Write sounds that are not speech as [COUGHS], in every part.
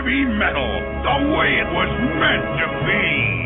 heavy metal the way it was meant to be.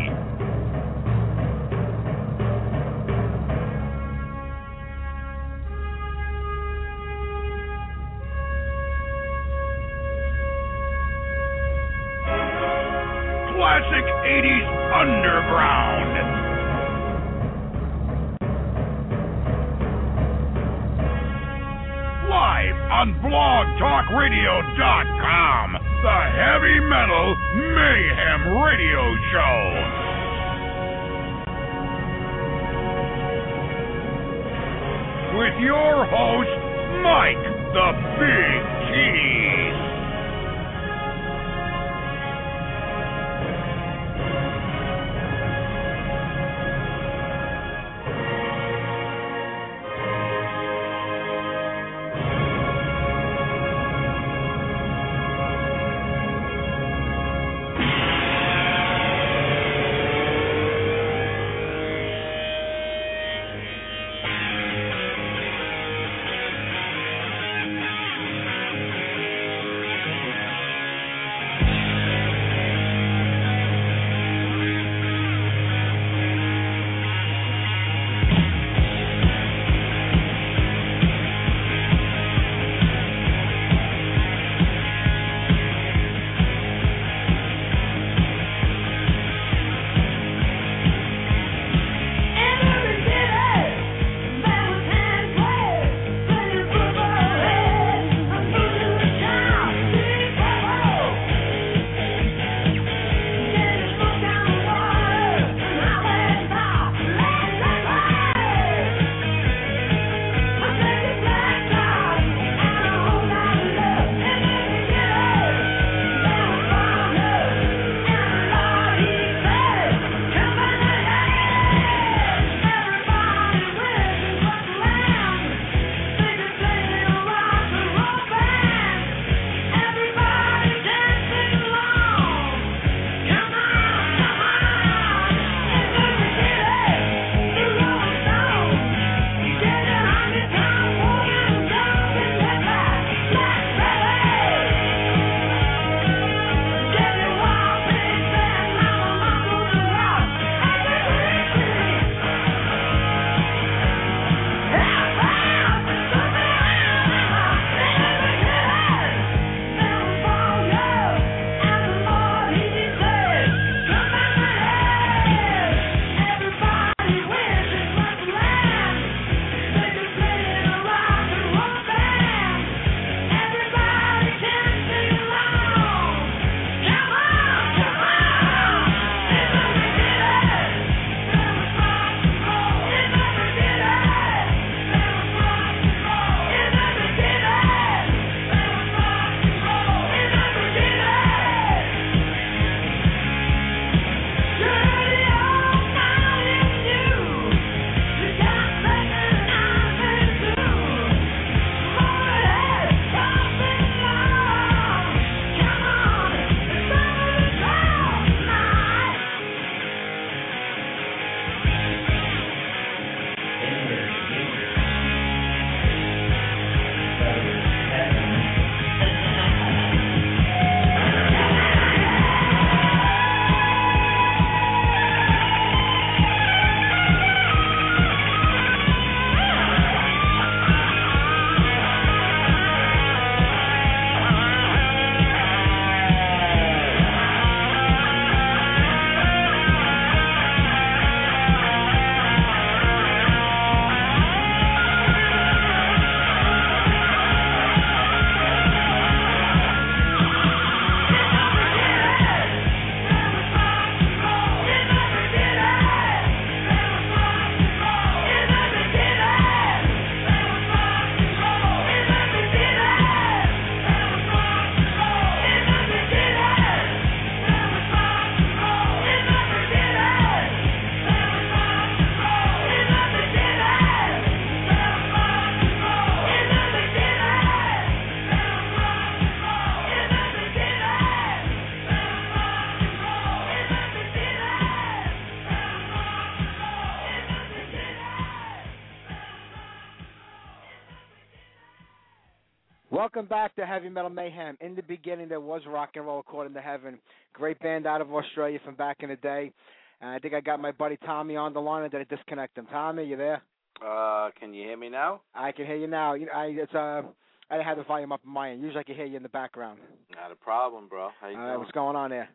Welcome back to Heavy Metal Mayhem. In the beginning, there was rock and roll according to Heaven. Great band out of Australia from back in the day. And I think I got my buddy Tommy on the line. and did I disconnect him? Tommy, you there? Uh, can you hear me now? I can hear you now. You know, I it's uh, I had the volume up on my end. Usually, I can hear you in the background. Not a problem, bro. How you uh, doing? What's going on there?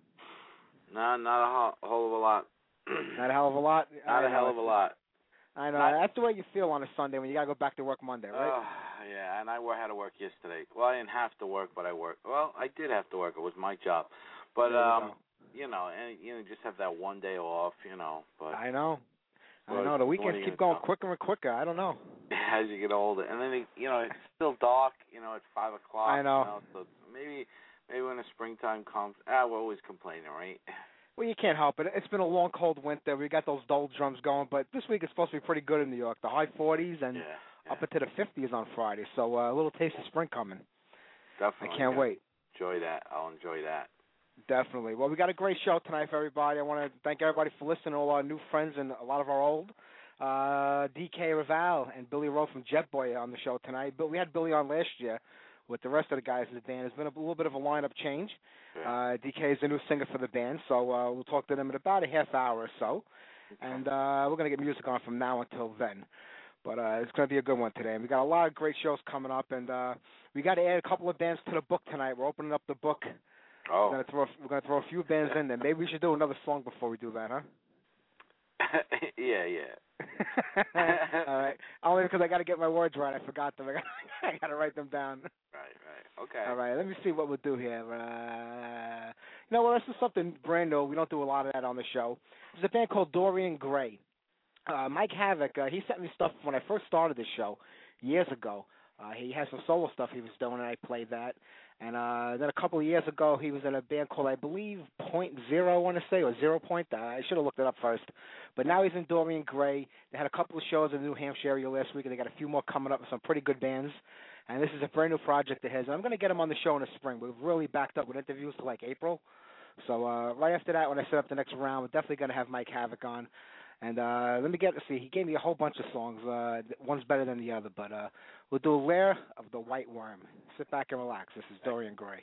Nah, not a ho- whole of a lot. [CLEARS THROAT] Not a hell of a lot. Not I a hell of a lot. I know. Not- That's the way you feel on a Sunday when you gotta go back to work Monday, right? Oh, yeah, and I had to work yesterday. Well, I didn't have to work, but I worked. Well, I did have to work. It was my job. But There you um, go. you know, and you know, just have that one day off, you know. But I know. I know. The weekends keep going do? quicker and quicker. I don't know. [LAUGHS] as you get older, and then you know, it's still dark. You know, it's five o'clock. I know. You know so maybe, maybe when the springtime comes, ah, we're always complaining, right? [LAUGHS] Well, you can't help it. It's been a long, cold winter. We got those doldrums going, but this week is supposed to be pretty good in New York. The high 40s and yeah. Up into the 50s on Friday. So uh, a little taste of spring coming. Definitely. I can't yeah. wait. Enjoy that. I'll enjoy that. Definitely. Well, we got a great show tonight for everybody. I want to thank everybody for listening, all our new friends and a lot of our old. Uh, DK Revelle and Billy Rowe from Jetboy on the show tonight. But we had Billy on last year with the rest of the guys in the band. There's been a little bit of a lineup change. Yeah. Uh, DK is the new singer for the band, so uh, we'll talk to them in about a half hour or so. And uh, we're going to get music on from now until then. But uh, it's going to be a good one today. And we got a lot of great shows coming up, and uh, we got to add a couple of bands to the book tonight. We're opening up the book. We're oh. going to throw we're going to throw a few bands in there. Maybe we should do another song before we do that, huh? [LAUGHS] yeah, yeah. [LAUGHS] All right. Only because I got to get my words right. I forgot them. [LAUGHS] I got I got to write them down. Right, right. Okay. All right. Let me see what we'll do here. Uh, you know, well, this is something brand new. We don't do a lot of that on the show. There's a band called Dorian Gray. Uh, Mike Havoc. Uh, he sent me stuff when I first started the show years ago. Uh, he has some solo stuff he was doing, and I played that. And uh, then a couple of years ago, he was in a band called, I believe, Point Zero, I want to say, or Zero Point. Uh, I should have looked it up first. But now he's in Dorian Gray. They had a couple of shows in the New Hampshire area last week, and they got a few more coming up with some pretty good bands. And this is a brand new project of his. I'm going to get him on the show in the spring. We've really backed up with interviews to like April. So uh, right after that, when I set up the next round, we're definitely going to have Mike Havoc on. And uh, let me get to see. He gave me a whole bunch of songs. Uh, one's better than the other, but uh, we'll do a Lair of the White Worm. Sit back and relax. This is Dorian Gray.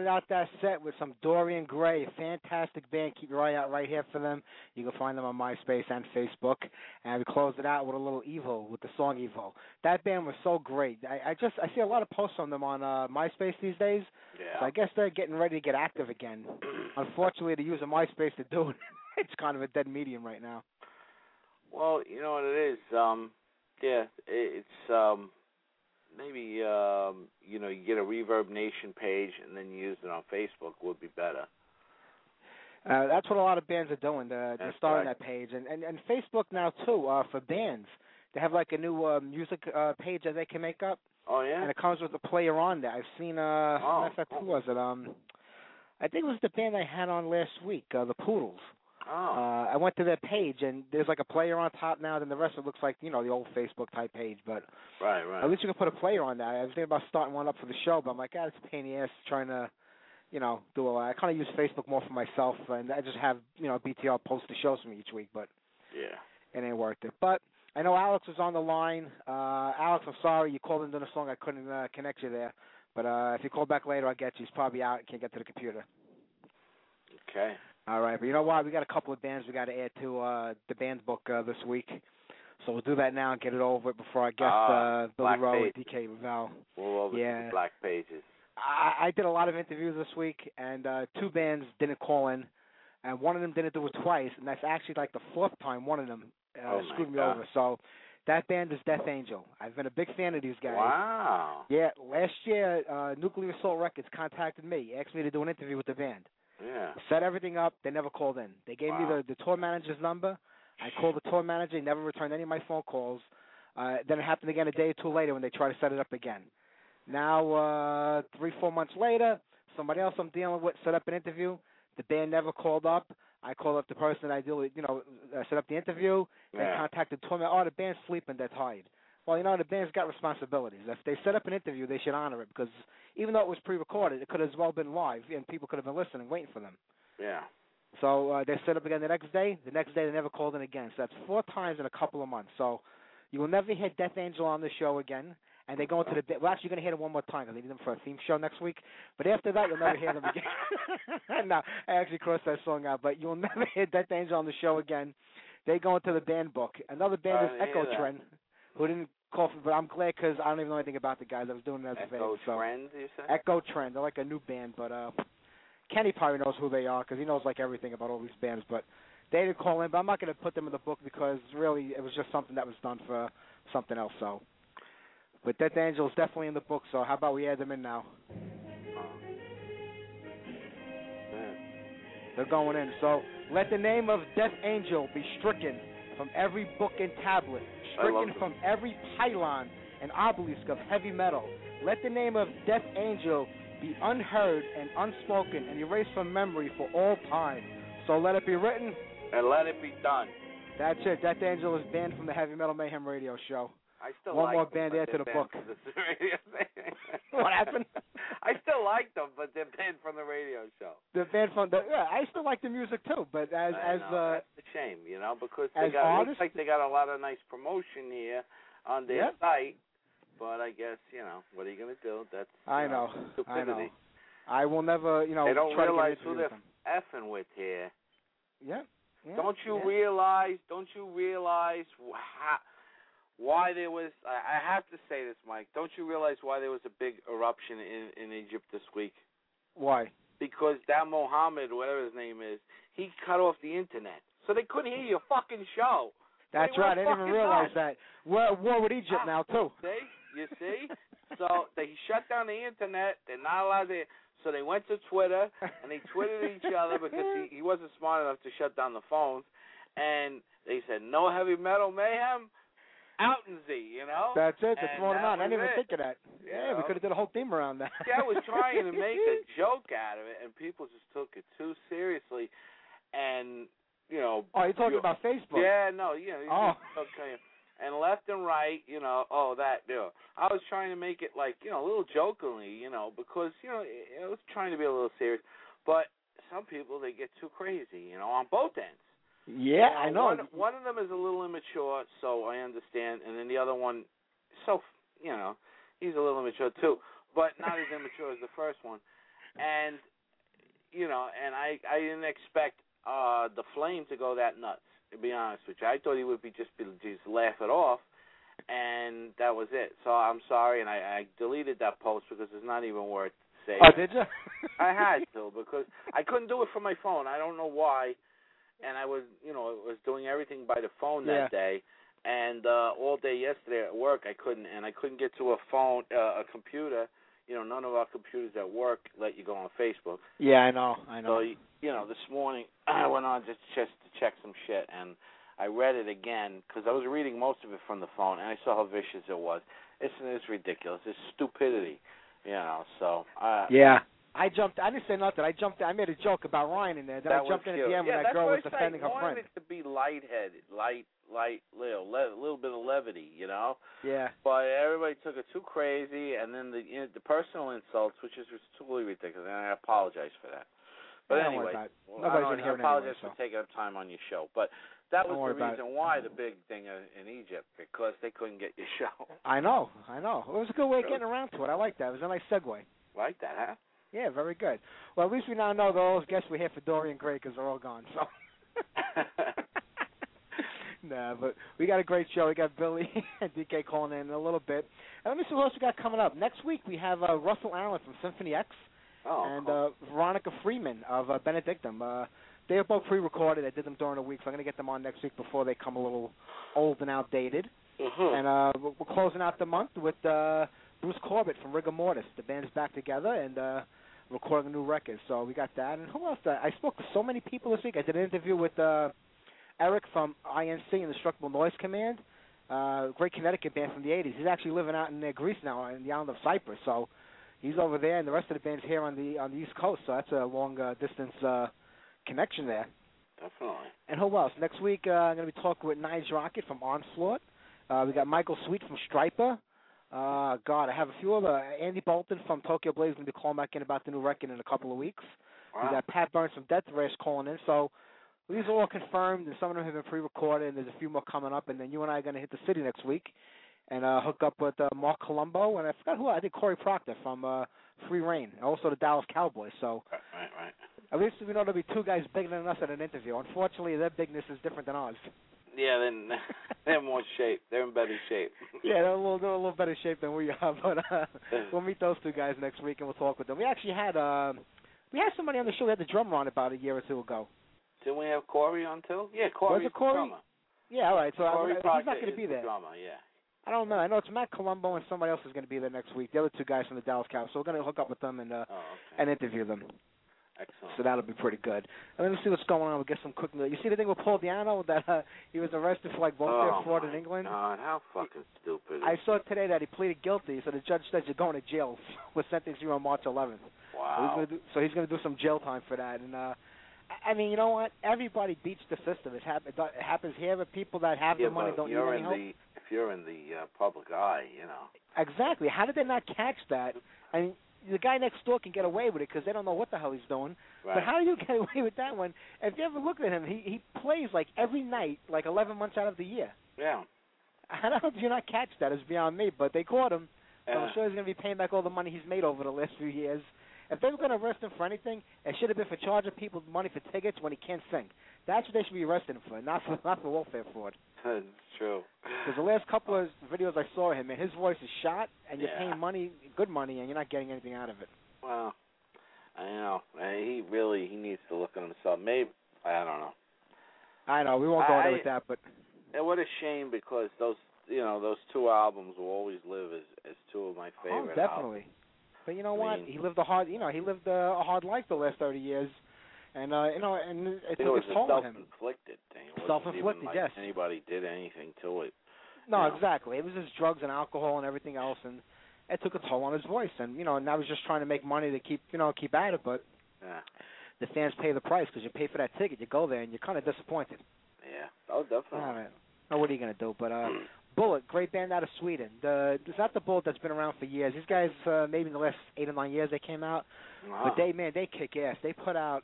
Started out that set with some Dorian Gray, fantastic band. Keep your eye out right here for them. You can find them on MySpace and Facebook. And we closed it out with a little Evil with the song Evil. That band was so great. I, I just I see a lot of posts on them on uh, MySpace these days. Yeah. So I guess they're getting ready to get active again. [CLEARS THROAT] Unfortunately, to use a MySpace to do it, [LAUGHS] it's kind of a dead medium right now. Well, you know what it is. Um, yeah, it, it's um, maybe um, you know you get a ReverbNation page and then you use it on Facebook would be better. Uh, that's what a lot of bands are doing. They're, they're starting right. that page, and, and and Facebook now too uh, for bands. They have like a new uh, music uh, page that they can make up, Oh yeah. and it comes with a player on there. I've seen. Uh, Oh, matter of fact, who was it? Um, I think it was the band I had on last week, uh, the Poodles. Oh. Uh, I went to their page, and there's like a player on top now. Then the rest of it looks like you know the old Facebook type page, but right, right. at least you can put a player on that. I was thinking about starting one up for the show, but I'm like, ah, it's a pain in the ass trying to, you know, do a lot. I kind of use Facebook more for myself, and I just have, you know, BTR post the shows for me each week, but yeah. it ain't worth it. But I know Alex was on the line. Uh, Alex, I'm sorry you called into the song. I couldn't uh, connect you there. But uh, if you call back later, I'll get you. He's probably out and can't get to the computer. Okay. All right, but you know what? We got a couple of bands we got to add to uh, the band book uh, this week. So we'll do that now and get it over with before our guest, Ah, uh, Billy Black Rowe DK Revelle. We'll over Yeah. the black pages. I, I did a lot of interviews this week, and uh, two bands didn't call in, and one of them didn't do it twice, and that's actually like the fourth time one of them uh, Oh, screwed me God. over. So that band is Death Angel. I've been a big fan of these guys. Wow. Yeah, last year, uh, Nuclear Assault Records contacted me, asked me to do an interview with the band. Yeah. Set everything up. They never called in. They gave me the, the tour manager's number. I called the tour manager. He never returned any of my phone calls. Uh, then it happened again a day or two later when they tried to set it up again. Now, uh, three, four months later, somebody else I'm dealing with set up an interview. The band never called up. I called up the person that I deal with, you know, uh, set up the interview. They Yeah. contacted the tour manager. Oh, the band's sleeping. They're tired. Well, you know, the band's got responsibilities. If they set up an interview, they should honor it because even though it was pre-recorded, it could as well been live, and people could have been listening, waiting for them. Yeah. So uh, they set up again the next day. The next day they never called in again. So that's four times in a couple of months. So you will never hear Death Angel on the show again. And they go into the well, actually, you're gonna hear them one more time because they need them for a theme show next week. But after that, you'll never hear them again. [LAUGHS] no, I actually crossed that song out. But you'll [LAUGHS] never hear Death Angel on the show again. They go into the band book. Another band is Echo. Trend, who didn't call. But I'm glad because I don't even know anything about the guys. I was doing it as a favor. Echo So Trends, you said? Echo Trend. They're like a new band, but uh, Kenny probably knows who they are because he knows like everything about all these bands. But they didn't call in. But I'm not going to put them in the book because really it was just something that was done for something else. So, but Death Angel is definitely in the book. So how about we add them in now? Oh. They're going in. So let the name of Death Angel be stricken from every book and tablet, stricken from every pylon and obelisk of heavy metal. Let the name of Death Angel be unheard and unspoken and erased from memory for all time. So let it be written. And let it be done. That's it. Death Angel is banned from the Heavy Metal Mayhem radio show. I still One like more them, band add to the book. from the [LAUGHS] radio station. What happened? [LAUGHS] I still like them, but they're banned from the radio show. The band from the yeah, I still like the music too, but as I as know, uh that's a shame, you know, because they got artists- looks like they got a lot of nice promotion here on their Yep. site. But I guess you know what are you gonna do? That's I you know, I know. I will never, you know, They don't try realize who they're effing with here. Yeah. yeah, Don't you yeah. realize? Don't you realize how, why there was? I, I have to say this, Mike. Don't you realize why there was a big eruption in in Egypt this week? Why? Because that Mohammed, whatever his name is, he cut off the internet, so they couldn't hear your fucking show. That's They right. I didn't even realize nuts. that. We're at war with Egypt Ah. now too. [LAUGHS] See, you see. so they shut down the internet. They're not allowed to. So they went to Twitter and they tweeted each other because he he wasn't smart enough to shut down the phones, and they said no heavy metal mayhem, out and Z, you know. That's it. That's throwing them out. I didn't even it. think of that. You Yeah, we could have did a whole theme around that. See, I was trying to make a [LAUGHS] joke out of it, and people just took it too seriously, and you know. Oh, you're talking you- about Facebook? Yeah, no, you know. Oh. Okay. And left and right, you know, oh that, you know. I was trying to make it like, you know, a little jokingly, you know, because you know, I was trying to be a little serious, but some people they get too crazy, you know, on both ends. Yeah, I know. One, one of them is a little immature, so I understand, and then the other one, so you know, he's a little immature too, but not as immature as the first one. and you know, and I I didn't expect uh the flame to go that nuts. To be honest with you, I thought he would be just be just laugh it off, and that was it. So I'm sorry, and I, I deleted that post because it's not even worth saying. Oh, did you? I had [LAUGHS] to because I couldn't do it from my phone. I don't know why, and I was you know I was doing everything by the phone that Yeah. day, and uh all day yesterday at work I couldn't, and I couldn't get to a phone, uh, a computer. You know, none of our computers at work let you go on Facebook. Yeah, I know. I know. you you know, this morning [CLEARS THROAT] I went on just just to check some shit, and I read it again because I was reading most of it from the phone, and I saw how vicious it was. It's it's ridiculous. It's stupidity, you know. So uh, Yeah. I jumped. I didn't say nothing. I jumped. I made a joke about Ryan in there. Then that I jumped in at the end yeah, when that girl was I defending her wanted friend. it to be lightheaded, light, light, little, le- little bit of levity, you know. Yeah. But everybody took it too crazy, and then the you know, the personal insults, which is totally ridiculous, and I apologize for that. But Yeah, anyway, well, Nobody's I, don't, I apologize anyway, for taking up time on your show. But that was the worry about it. reason why the big thing in in Egypt because they couldn't get your [LAUGHS] show. I know. I know. It was a good way of getting around to it. I like that. It was a nice segue. like that, huh? Yeah, very good. Well, at least we now know that all those guests we here for Dorian Gray because they're all gone. So. [LAUGHS] nah, but we got a great show. We got Billy [LAUGHS] and DK calling in in a little bit. And let me see what else we got coming up. Next week we have uh, Russell Allen from Symphony X oh, and cool. uh, Veronica Freeman of uh, Benedictum. Uh, they are both pre-recorded. I did them during the week, so I'm going to get them on next week before they come a little old and outdated. Mhm. And uh, we're we're closing out the month with uh, Bruce Corbett from Rigor Mortis. The band's back together and uh, recording a new record. So we got that. And who else? Did I, I spoke to so many people this week. I did an interview with uh, Eric from INC, Indestructible Noise Command. Uh, great Connecticut band from the 80s. He's actually living out in uh, Greece now, in the island of Cyprus. So he's over there, and the rest of the band's here on the on the East Coast. So that's a long uh, distance uh, connection there. Definitely. And who else? Next week, uh, I'm going to be talking with Nige Rockett from Onslaught. Uh, we got Michael Sweet from Stryper. Uh, God, I have a few other. Andy Boulton from Tokyo Blade going to be calling back in about the new record in a couple of weeks. Wow. We got Pat Burns from Death Race calling in. So these are all confirmed, and some of them have been pre-recorded, and there's a few more coming up. And then you and I are going to hit the city next week and uh, hook up with uh, Mark Colombo, and I forgot who. I think Corey Proctor from uh, Free Reign, and also the Dallas Cowboys. So Right, right, right. at least we know there'll be two guys bigger than us at an interview. Unfortunately, their bigness is different than ours. Yeah, then [LAUGHS] they're in more shape. They're in better shape. [LAUGHS] yeah, they're a little, they're a little better shape than we are, [LAUGHS] but uh, we'll meet those two guys next week and we'll talk with them. We actually had um, we had somebody on the show. We had the drummer on about a year or two ago. Didn't we have Corey on too? Yeah, Corey's it Corey? drummer. Yeah, all right. So Corey I, he's Proctor not going to be the there. drummer, yeah. I don't know. I know it's Matt Colombo and somebody else is going to be there next week. The other two guys from the Dallas Cowboys. So we're going to hook up with them and uh, Oh, okay. and interview them. Excellent. So that'll be pretty good. And let me see what's going on. We'll get some quick. You see the thing with Paul Di'Anno that uh, he was arrested for like welfare oh, fraud in England. God, how fucking stupid. I saw today that he pleaded guilty, so the judge says you're going to jail. [LAUGHS] Was sentencing you on March 11th. So he's wow. do, so he's going to do some jail time for that. And uh, I- I mean, you know what? Everybody beats the system. It, hap- it happens here, but people that have yeah, the money don't need any in help. the if you're in the uh, public eye, you know. Exactly. How did they not catch that? I mean, the guy next door can get away with it because they don't know what the hell he's doing. Right. But how do you [LAUGHS] get away with that one? If you ever look at him, he he plays like every night, like 11 months out of the year. yeah. I don't. you not catch that. It's beyond me. But they caught him. So I'm sure he's going to be paying back all the money he's made over the last few years. If they were going to arrest him for anything, it should have been for charging people money for tickets when he can't sing. That's what they should be arresting him for, not for not for welfare fraud. [LAUGHS] That's true. Because the last couple of videos I saw him, and his voice is shot, and you're Yeah. paying money, good money, and you're not getting anything out of it. Well, I know. He really he needs to look at himself. Maybe I don't know. I know we won't go I- there that, but And what a shame because those you know those two albums will always live as as two of my favorite. oh, favorite. definitely. But you know I what? mean- he lived a hard, you know, he lived a, a hard life the last 30 years, and uh, you know, and it It took was its a toll on him. self-inflicted thing. It Self-inflicted, like yes. Anybody did anything to it. No, Yeah. exactly. It was just drugs and alcohol and everything else, and it took a toll on his voice. And you know, and now he's just trying to make money to keep, you know, keep at it. But Yeah. the fans pay the price because you pay for that ticket. You go there and you're kind of disappointed. Yeah. Oh, definitely. All right. Now, what are you gonna do? But uh, [CLEARS THROAT] Bullet, great band out of Sweden. The it's not the Bullet that's been around for years. These guys, uh, maybe in the last eight or nine years, they came out. Wow. But they, man, they kick ass. They put out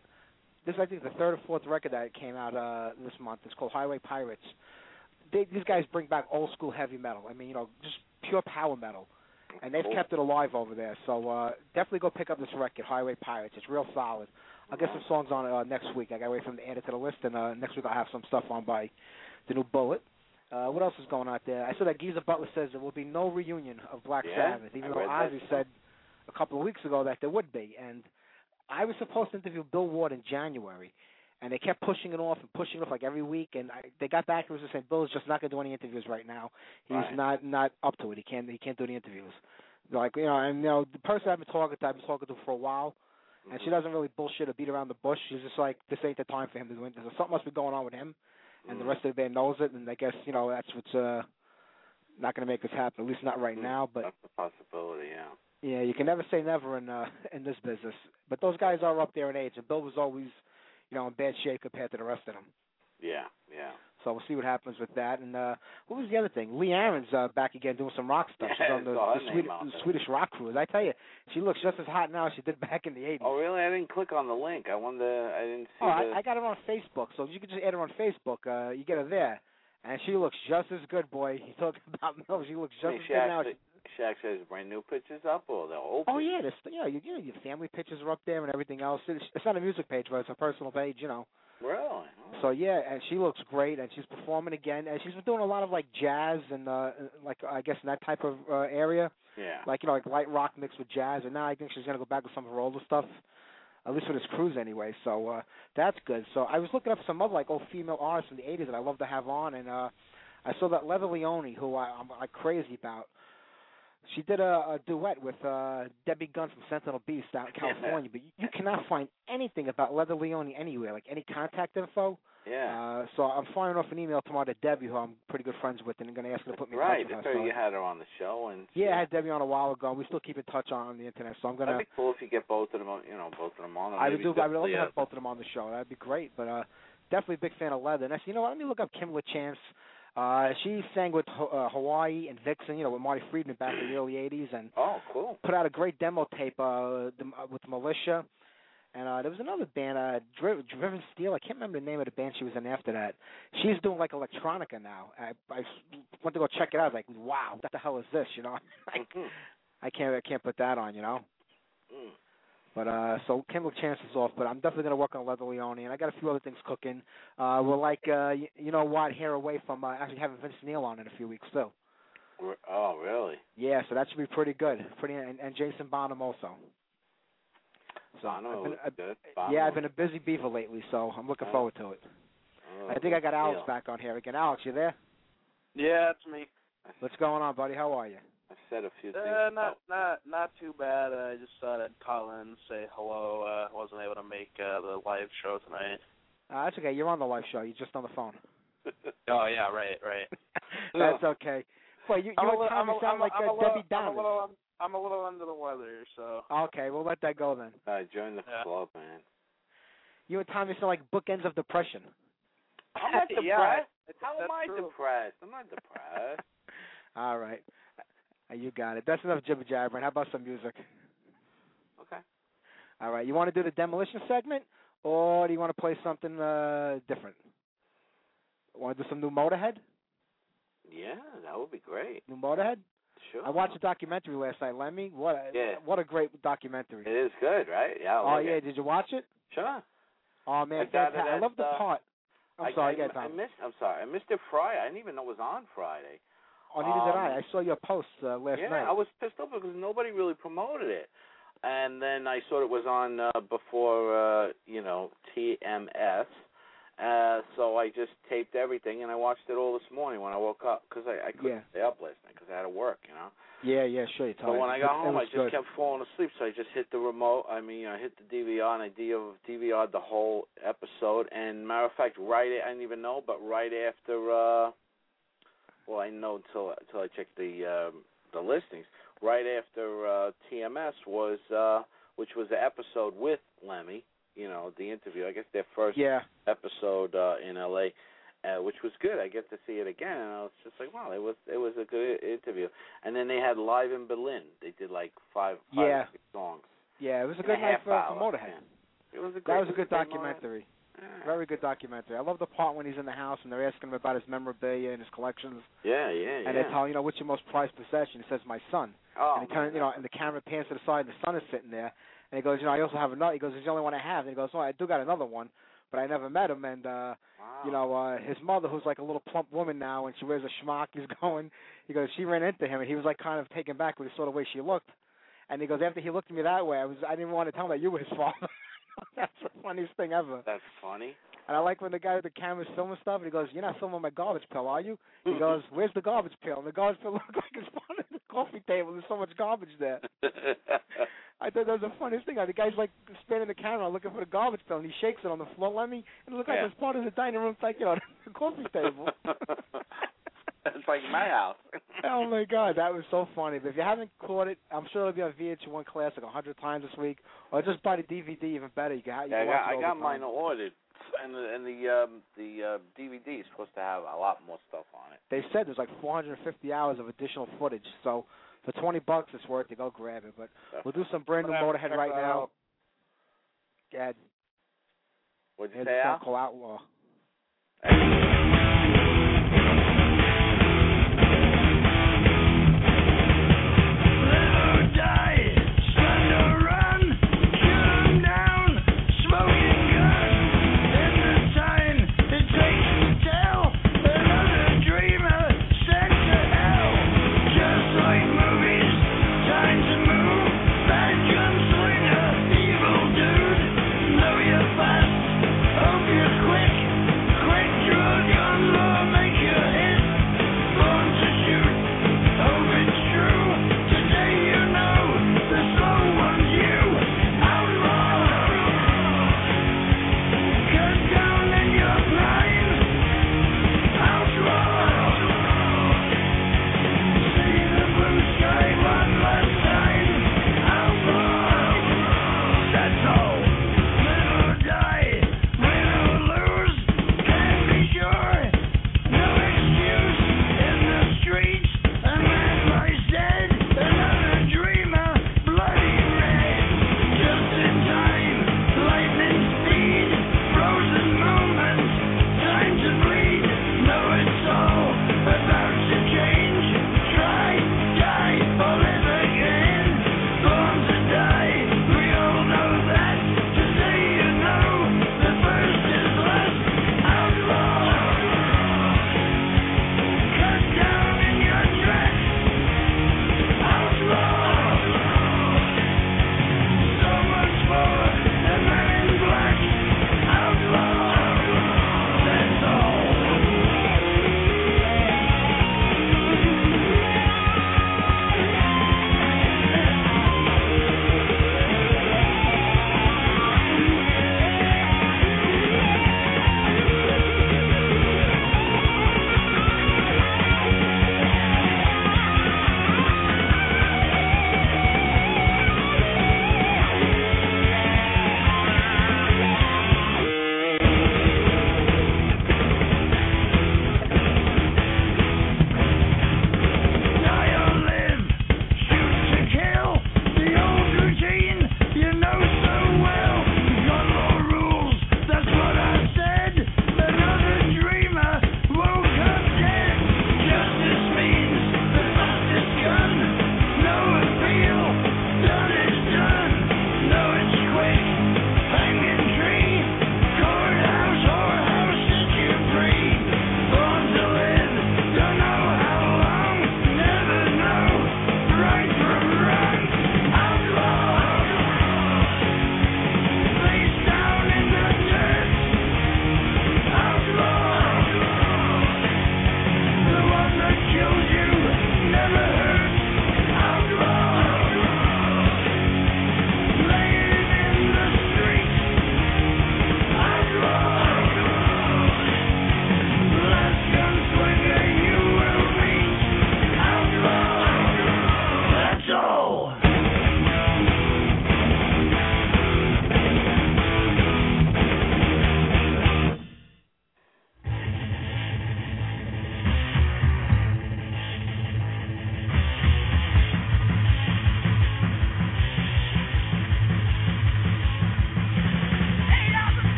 this. is, I think the third or fourth record that came out uh, this month. It's called Highway Pirates. They, these guys bring back old school heavy metal. I mean, you know, just pure power metal. and they've Cool. kept it alive over there. So uh definitely go pick up this record, Highway Pirates. It's real solid. I'll get some songs on it uh, next week. I got to wait for them to add it to the list, and uh, next week I'll have some stuff on by the new Bullet. Uh, what else is going on there? I saw that Geezer Butler says there will be no reunion of Black Yeah, Sabbath, even I though Ozzy said a couple of weeks ago that there would be. And I was supposed to interview Bill Ward in January, and they kept pushing it off and pushing it off like every week. And I, they got back to us and said Bill's just not going to do any interviews right now. He's Right. not not up to it. He can't he can't do the interviews. Like you know, and you know the person I've been talking to, I've been talking to for a while, and she Mhm. doesn't really bullshit or beat around the bush. She's just like, this ain't the time for him to do interviews. Something must be going on with him, and the Mhm. rest of the band knows it. And I guess you know that's what's uh not going to make this happen. At least not right Mhm. now. But that's a possibility. Yeah. yeah, you can never say never in uh [LAUGHS] in this business. But those guys are up there in age, and Bill was always, you know, in bad shape compared to the rest of them. Yeah. Yeah. So we'll see what happens with that. And uh what was the other thing? Lee Aaron's uh, back again doing some rock stuff. She's on the, I the, Swedish, the. Swedish rock cruise. I tell you, she looks just as hot now as she did back in the '80s. Oh, really? I didn't click on the link. I wonder. I didn't see Oh, the. I, I got her on Facebook, so you can just add her on Facebook. Uh, you get her there, and she looks just as good, boy. [LAUGHS] You talk about no, she looks just Hey, as she good now. actually, she actually has brand new pictures up, or they're old. Oh yeah, this you know, you, you know, your family pictures are up there and everything else. It's, it's not a music page, but it's a personal page, you know. Really? Oh. So yeah, and she looks great, and she's performing again, and she's been doing a lot of like jazz and uh like I guess in that type of uh, area, yeah. like you know, like light rock mixed with jazz. And now I think she's gonna go back with some of her older stuff, at least for this cruise anyway. So uh that's good. So I was looking up some other like old female artists from the '80s that I love to have on, and uh I saw that Leather Leone, who I, I'm like crazy about. She did a, a duet with uh Debbie Gunn from Sentinel Beast out in. California, but you, you cannot find anything about Leather Leone anywhere, like any contact info. Yeah. Uh, so I'm firing off an email tomorrow to Debbie, who I'm pretty good friends with, and I'm going to ask her to put me in right. touch with her. right. So- You had her on the show, and yeah, I had Debbie on a while ago. We still keep in touch on, the internet, so I'm going to. That'd be cool if you get both of them. on You know, both of them on. I would do. I would love to have both of them on the show. That'd be great. But uh, definitely a big fan of Leather. And I said, you know what? Let me look up Kim LaChance. Uh, she sang with uh, Hawaii and Vixen, you know, with Marty Friedman back in the early '80s, and Oh, cool. put out a great demo tape uh, the, uh, with Militia. And uh, there was another band, uh, Dri- Driven Steel. I can't remember the name of the band she was in after that. She's doing like electronica now. I, I went to go check it out. I was like, wow, what the hell is this? You know, [LAUGHS] I, Mhm. I can't, I can't put that on. You know. Mm. But uh, so Kendall Chance is off, but I'm definitely gonna work on Leather Leone, and I got a few other things cooking. Uh, we're like, uh, you, you know what, hair away from uh, actually having Vince Neil on in a few weeks too. Re- Oh, really? Yeah, so that should be pretty good. Pretty, and, and Jason Bonham also. So Bono I've been, was I- good. yeah, I've been a busy beaver lately, so I'm looking Oh. forward to it. Oh, I think I got Alex deal. back on here again. Alex, you there? Yeah, it's me. [LAUGHS] What's going on, buddy? How are you? I've said a few things. Uh, not not not too bad. I just thought I'd call in and say hello. Uh, wasn't able to make uh, the live show tonight. Uh, that's okay. You're on the live show. You're just on the phone. [LAUGHS] Oh yeah, right, right. [LAUGHS] that's okay. Well, you, you I'm a and Tommy sound I'm like I'm a uh, little- Debbie I'm Downer. I'm a little under the weather, so. Okay, we'll let that go then. Uh, join the Yeah. club, man. You and Tommy sound like bookends of depression. I'm not [LAUGHS] depressed. that's- How am that's I true. depressed? I'm not depressed. All right. You got it. That's enough jibber jabbering. How about some music? okay. All right. You want to do the demolition segment, or do you want to play something uh different? Want to do some new Motorhead? Yeah, that would be great. New Motorhead? Sure. I watched a documentary last night. Lemmy, what a Yeah. what a great documentary. It is good, right? Yeah. Oh look yeah, at- did you watch it? Sure. Oh man, I. I love the uh, part. I'm I, sorry, I, I missed. I'm sorry. I missed it Friday. I didn't even know it was on Friday. Oh, neither did I. um, I saw your post uh, last yeah, night. I was pissed off because nobody really promoted it. And then I saw it was on uh, before, uh, you know, TMS. Uh, so I just taped everything and I watched it all this morning when I woke up because I, I couldn't Yeah. stay up last night because I had to work, you know. Yeah, yeah, sure. You're So when I got home, I just good. kept falling asleep. So I just hit the remote. I mean, I hit the DVR and I DVR'd the whole episode. And matter of fact, right I didn't even know, but right after, uh, well, I know until until I checked the um, the listings. Right after uh, TMS was, uh, which was the episode with Lemmy. You know, the interview. I guess their first Yeah. episode uh, in LA, uh, which was good. I get to see it again, and I was just like, wow, it was it was a good interview. And then they had live in Berlin. They did like five, five Yeah. or six songs. Yeah, it was a good night half for, for Motorhead. Yeah. It was a That was a good great documentary. Very good documentary. I love the part when he's in the house and they're asking him about his memorabilia and his collections, Yeah, yeah, yeah. and they tell him, you know, what's your most prized possession? He says, my son. oh, and he turns, you know, and the camera pans to the side, and the son is sitting there, and he goes, you know, I also have another. He goes, it's the only one I have. And he goes, oh, I do got another one, but I never met him. And uh, wow. you know, uh, his mother, who's like a little plump woman now, and she wears a schmuck. He's [LAUGHS] going. He goes, she ran into him, and he was like kind of taken back with the sort of way she looked. And he goes, after he looked at me that way, I was, I didn't want to tell him that you were his [LAUGHS] father. [LAUGHS] That's the funniest thing ever. That's funny. And I like when the guy with the camera's filming stuff, and he goes, "You're not filming my garbage pail, are you?" He [LAUGHS] goes, "Where's the garbage pail?" And the garbage pail [LAUGHS] looked like it's on the coffee table. There's so much garbage there. I thought that was the funniest thing. The guy's like spinning the camera looking for the garbage pail, and he shakes it on the floor. Let me. And it looked like Yeah. it's part of the dining room, it's like you know, the coffee table. it's like my house. Oh my god, that was so funny. But if you haven't caught it, I'm sure it'll be on VH1 Classic a hundred times this week, or just buy the DVD. Even better, you can. You Yeah, I got it I got mine time. ordered, and the and the um the uh, DVD is supposed to have a lot more stuff on it. They said there's like 450 hours of additional footage, so for 20 bucks it's worth it. Go grab it. But we'll do some brand new Motorhead right that now. out. Gad, What'd you here's say, a Al? Outlaw. Quick,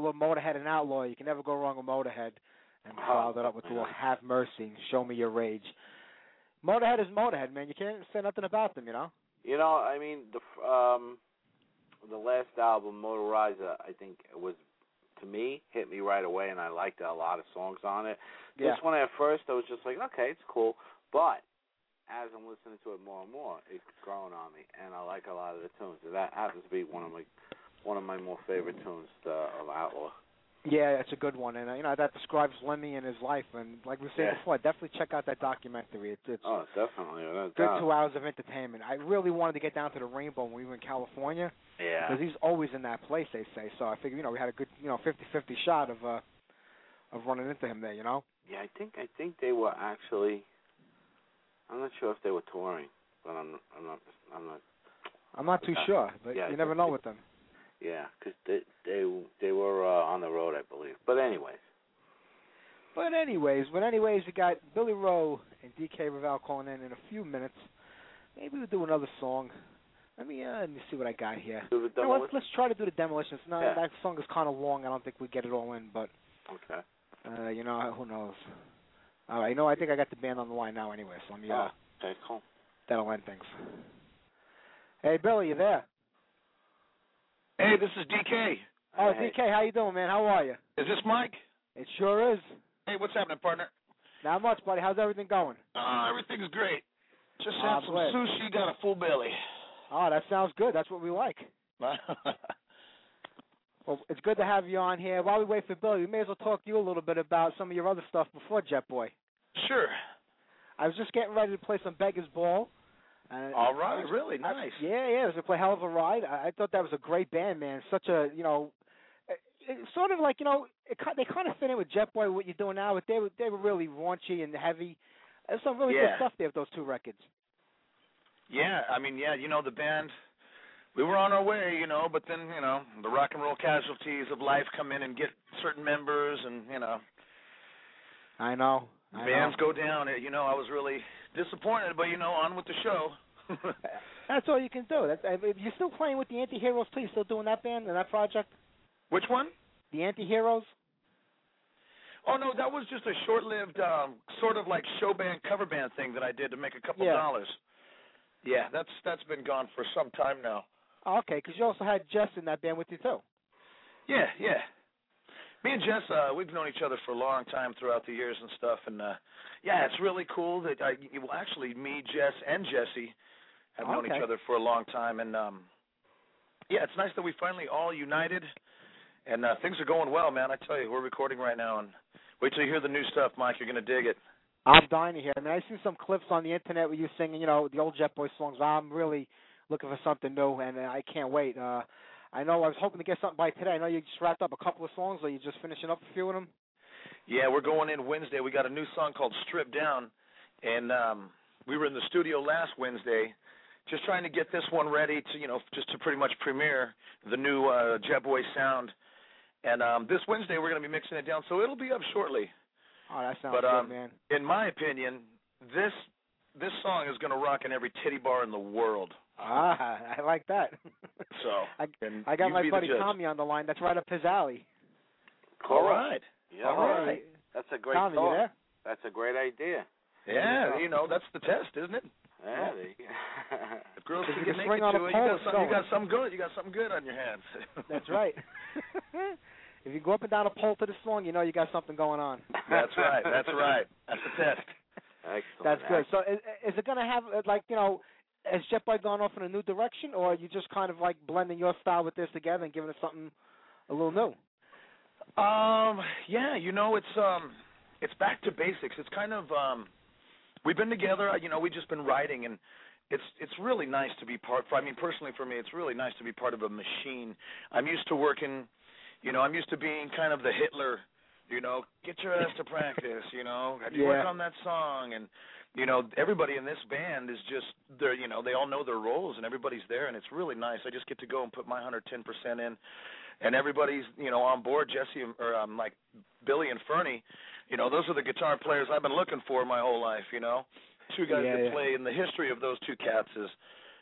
little Motorhead and Outlaw. You can never go wrong with Motorhead. And we Oh, it up with a little Have Mercy, Show Me Your Rage. Motorhead is Motorhead, man. You can't say nothing about them, you know. You know, I mean, the um, the last album, Motorizer, I think was to me hit me right away, and I liked a lot of songs on it. Yeah. This one at first, I was just like, okay, it's cool, but as I'm listening to it more and more, it's growing on me, and I like a lot of the tunes. And that happens to be one of my one of my more favorite tunes uh, of Outlaw. Yeah, it's a good one, and uh, you know that describes Lemmy and his life. And like we said Yeah. before, definitely check out that documentary. It's it's Oh, definitely. good doubt. two hours of entertainment. I really wanted to get down to the Rainbow when we were in California Yeah. because he's always in that place. They say so. I figured you know we had a good you know fifty fifty shot of uh of running into him there. You know. Yeah, I think I think they were actually. I'm not sure if they were touring, but I'm I'm not I'm not. I'm not too sure, but yeah, you never know with them. Yeah, because they they they were uh, on the road, I believe. But anyways, But anyways, but anyways, we got Billy Rowe and DK Revelle calling in in a few minutes. Maybe we'll do another song. Let me uh, let me see what I got here. do the let's let's try to do the demolitions. No, Yeah. that song is kind of long. I don't think we get it all in, but Okay. uh, you know, who knows? All right, you know, I think I got the band on the line now anyway, so let me uh, Oh, okay, cool. that'll end things. Hey, Billy, you there? Hey, this is DK. Oh, Hey. DK, how you doing, man? How are you? Is this Mike? It sure is. Hey, what's happening, partner? Not much, buddy. How's everything going? Uh, everything's great. Just Ah, had some glad. sushi, got a full belly. Oh, that sounds good. That's what we like. [LAUGHS] Well, it's good to have you on here. While we wait for Billy, we may as well talk to you a little bit about some of your other stuff before Jetboy. sure. I was just getting ready to play some Beggar's Ball. And All right, really I- nice. yeah, yeah, it was a play hell of a ride. I, I thought that was a great band, man. Such a, you know, it, it's sort of like you know, it, they kind of fit in with Jetboy what you're doing now, but they were they were really raunchy and heavy. There's some really Yeah. good stuff there with those two records. Yeah, I mean, yeah, you know, the band, we were on our way, you know, but then, you know, the rock and roll casualties of life come in and get certain members, and, you know, I know. I bands know. go down. Uh, You know, I was really disappointed, but, you know, on with the show. [LAUGHS] That's all you can do. That's, I mean, you're still playing with the Anti-Heroes. You still doing that band and that project? Which one? The Anti-Heroes? Oh no, that was just a short-lived, um, sort of like show band, cover band thing that I did to make a couple Yeah. dollars. Yeah, that's that's been gone for some time now. Okay, because you also had Jess in that band with you, too. Yeah, yeah. Me and Jess, uh, we've known each other for a long time throughout the years and stuff, and uh yeah, it's really cool that I well actually me, Jess, and Jesse have known Okay. each other for a long time, and um yeah, it's nice that we finally all united, and uh things are going well, man. I tell you, we're recording right now, and wait till you hear the new stuff, Mike. You're gonna dig it. I'm dying to hear. I mean, I see some clips on the internet with you singing, you know, the old Jetboy songs. I'm really looking for something new, and uh, I can't wait. Uh, I know I was hoping to get something by today. I know you just wrapped up a couple of songs, or you just finishing up a few of them. Yeah, we're going in Wednesday. We got a new song called Strip Down, and um, we were in the studio last Wednesday, just trying to get this one ready to, you know, just to pretty much premiere the new uh, Jetboy sound. And um, this Wednesday we're going to be mixing it down, so it'll be up shortly. Oh, that sounds But, good, um, man. In my opinion, this this song is going to rock in every titty bar in the world. Ah, I like that. So, [LAUGHS] I, I got my buddy. Tommy on the line. That's right up his alley. All right. Yeah, All right. That's a great Tommy, you thought. there? That's a great idea. Yeah, you know that's the test, isn't it? Yeah. there you go. [LAUGHS] If girls can you get can naked swing on to a it, you pole, got some, you got something good. You got something good on your hands. [LAUGHS] That's right. if you go up and down a pole to the song, you know you got something going on. That's right. That's right. That's the test. Excellent. That's good. So is, is it going to have uh, like you know, has Jet gone off in a new direction, or are you just kind of like blending your style with this together and giving it something a little new? Um, yeah, you know, it's um, it's back to basics. It's kind of um, we've been together. You know, we've just been writing, and it's it's really nice to be part. For, I mean, personally for me, it's really nice to be part of a machine. I'm used to working. You know, I'm used to being kind of the Hitler. You know, get your ass to practice. You know, have you worked on that song? And you know, everybody in this band is just they're you know they all know their roles and everybody's there, and it's really nice. I just get to go and put my hundred ten percent in, and everybody's you know on board. Jesse or um, like Billy and Fernie, you know, those are the guitar players I've been looking for my whole life. You know, two guys Yeah, that yeah. play in the history of those two cats is,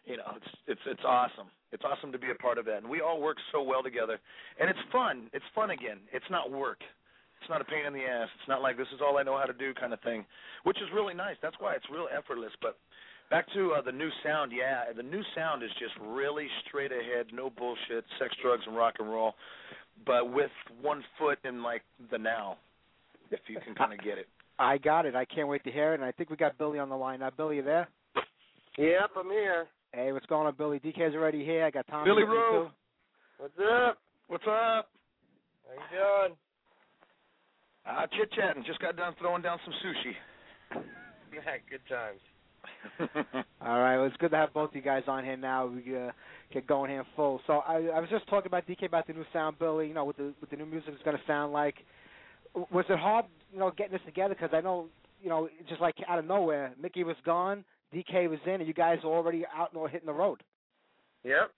you know, it's it's it's awesome. It's awesome to be a part of that, and we all work so well together, and it's fun. It's fun again. It's not work. It's not a pain in the ass. It's not like this is all I know how to do kind of thing, which is really nice. That's why it's real effortless. But back to uh, the new sound, yeah, the new sound is just really straight ahead, no bullshit, sex, drugs, and rock and roll, but with one foot in like the now, if you can kind of get it. I got it. I can't wait to hear it. And I think we got Billy on the line now. Billy, you there? Yep, I'm here. Hey, what's going on, Billy? DK's already here. I got Tommy. Billy with Rowe. What's up? What's up? How you doing? Uh, chit chatting. Just got done throwing down some sushi. [LAUGHS] Yeah, good times. [LAUGHS] All right. Well, it's good to have both you guys on here now. We uh, get going here full. So I, I was just talking about DK about the new sound, Billy. You know, what the what the new music is going to sound like. Was it hard, you know, getting this together? Because I know, you know, just like out of nowhere, Mickey was gone, DK was in, and you guys were already out and hitting the road. Yep.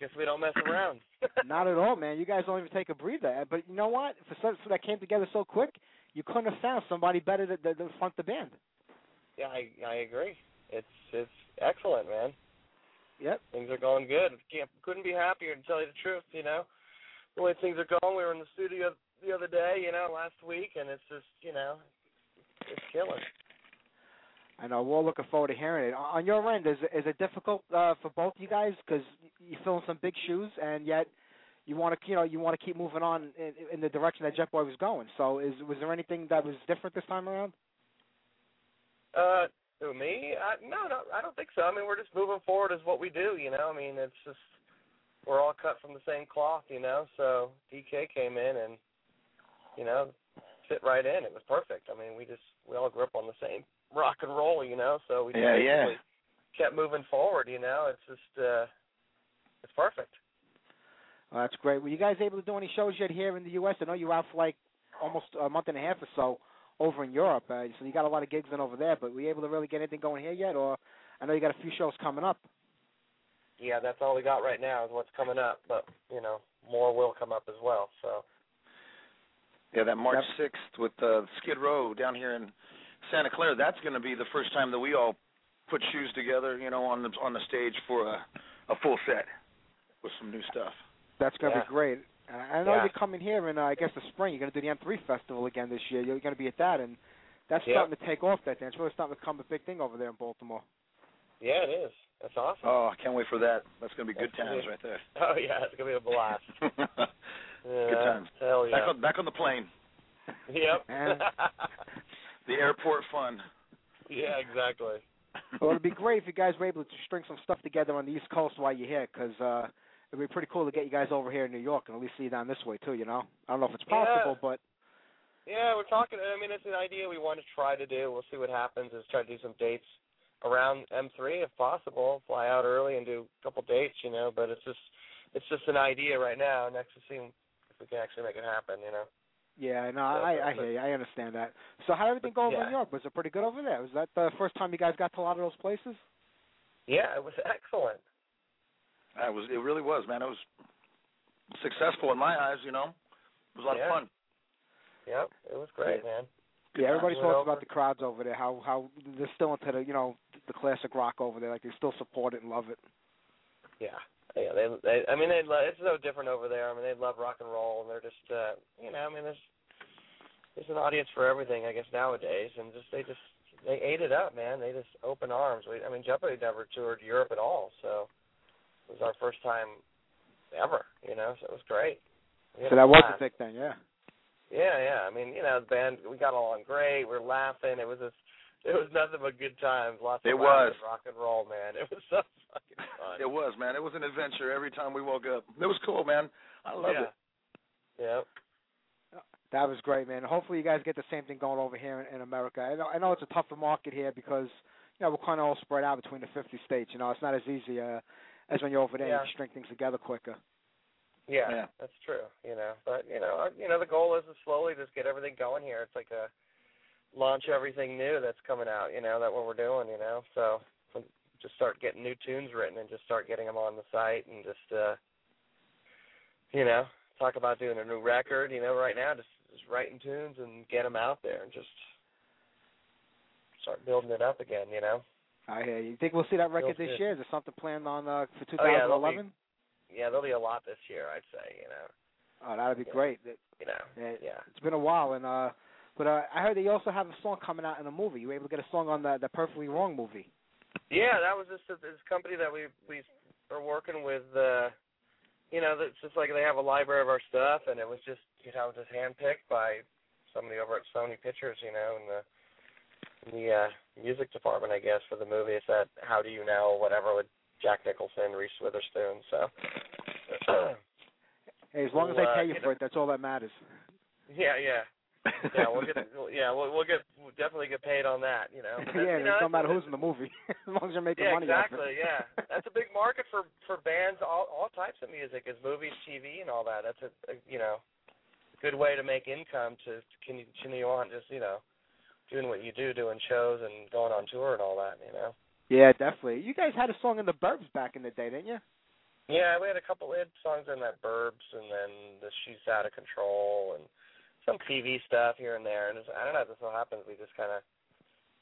Guess we don't mess [COUGHS] around. Not at all, man. You guys don't even take a breather. Uh, but you know what? For something that came together so quick, you couldn't have found somebody better to, to, to front the band. yeah, I I agree. It's it's excellent, man. Yep. Things are going good. Can't couldn't be happier to tell you the truth, you know. The way things are going, we were in the studio the other day, you know, last week and it's just, you know, it's killing. I know. We're all looking forward to hearing it. On your end, is is it difficult uh, for both you guys because you fill in some big shoes, and yet you want to, you know, you want to keep moving on in, in the direction that Jetboy was going. So, is was there anything that was different this time around? Uh me? I, no, no, I don't think so. I mean, we're just moving forward as what we do, you know. I mean, it's just we're all cut from the same cloth, you know. So DK came in and you know fit right in. It was perfect. I mean, we just we all grew up on the same rock and roll, you know. So we just Yeah, yeah. basically kept moving forward, you know. It's just uh it's perfect. Well, that's great. Were you guys able to do any shows yet here in the U.S.? I know you were out for like almost a month and a half or so over in Europe, uh, so you got a lot of gigs in over there. But were you able to really get anything going here yet? Or I know you got a few shows coming up. Yeah, that's all we got right now is what's coming up, but you know more will come up as well. So Yeah, that March sixth with uh, Skid Row down here in Santa Clara. That's going to be the first time that we all put shoes together, you know, on the on the stage for a a full set with some new stuff. That's going to Yeah. be great. Uh, I know Yeah. you're coming here in, uh, I guess, the spring. You're going to do the M3 Festival again this year. You're going to be at that, and that's Yeah. starting to take off. That thing. It's really starting to become a big thing over there in Baltimore. yeah, it is. That's awesome. Oh, I can't wait for that. That's going to be good That's times good. right there. [LAUGHS] Oh yeah, it's gonna be a blast. [LAUGHS] good times. Hell yeah. Back on back on the plane. Yep. [LAUGHS] And- The airport fun. yeah, exactly. well, it'd be great if you guys were able to string some stuff together on the East Coast while you're here, because uh, it'd be pretty cool to get you guys over here in New York and at least see you down this way too. You know, I don't know if it's possible, but Yeah, we're talking. I mean, it's an idea we want to try to do. We'll see what happens. Is try to do some dates around M3 if possible. Fly out early and do a couple dates, you know. But it's just it's just an idea right now. Next to see if we can actually make it happen, you know. Yeah, no, I, I hear you. I understand that. So, how did everything go over Yeah. in New York? Was it pretty good over there? Was that the first time you guys got to a lot of those places? Yeah, it was excellent. It was. It really was, man. It was successful in my eyes. You know, it was a lot Yeah. of fun. Yep, it was great, man. Yeah, everybody talks over. about the crowds over there. How how they're still into the you know the classic rock over there. Like they still support it and love it. Yeah, yeah. They, they I mean, they. lo- It's so different over there. I mean, they love rock and roll, and they're just, uh, you know, I mean, there's there's an audience for everything, I guess nowadays, and just they just they ate it up, man. They just open arms. We, I mean, Jetboy never toured Europe at all, so it was our first time ever, you know. So it was great. So that was a big thing, yeah. Yeah, yeah. I mean, you know, the band we got along great. We are laughing. It was just, it was nothing but good times. Lots of laughter, was. rock and roll, man. It was [LAUGHS] so fucking fun. It was, man. It was an adventure every time we woke up. It was cool, man. I loved yeah. it. Yep. That was great, man. Hopefully, you guys get the same thing going over here in, in America. I know, I know it's a tougher market here because you know we're kind of all spread out between the 50 states. You know, it's not as easy uh, as when you're over there. Yeah. You string things together quicker. Yeah, Yeah. that's true. You know, but you know, our- you know, the goal is to slowly just get everything going here. It's like a launch everything new that's coming out. You know, that what we're doing. You know, so just start getting new tunes written and just start getting them on the site and just, uh you know, talk about doing a new record. You know, right now just just writing tunes and get them out there and just start building it up again. You know. I hear you. Think we'll see that record Feels this good. year? Is there something planned on uh, for Oh, yeah, there'll 2011? Yeah, there'll be a lot this year, I'd say. You know, Oh, that'd be Yeah. great. It, you know, it, yeah. It's been a while, and uh, but uh, I heard that you also have a song coming out in a movie. You were able to get a song on the the Perfectly Wrong movie. Yeah, that was just this company that we we are working with. uh You know, it's just like they have a library of our stuff, and it was just you know just handpicked by somebody over at Sony Pictures. You know, in the in the uh, music department, I guess, for the movie. It's that How Do You Know, whatever, with Jack Nicholson, Reese Witherspoon. So. Hey, as long as they uh, pay you for it, that's all that matters. yeah, yeah. Yeah, we'll get [LAUGHS] yeah, we'll, we'll get we'll definitely get paid on that, you know. [LAUGHS] But that's, yeah, you know, it don't matter who's in the movie, [LAUGHS] as long as you're making yeah, money. off exactly. it. Yeah, that's a big market for for bands, all all types of music, is movies, TV, and all that. That's a, a you know, good way to make income to can you continue on just you know, doing what you do, doing shows and going on tour and all that. You know. Yeah, definitely. You guys had a song in the Burbs back in the day, didn't you? Yeah, we had a couple we had songs in that Burbs, and then the She's Out of Control, and some TV stuff here and there. And it's, I don't know, this all happens. We just kind of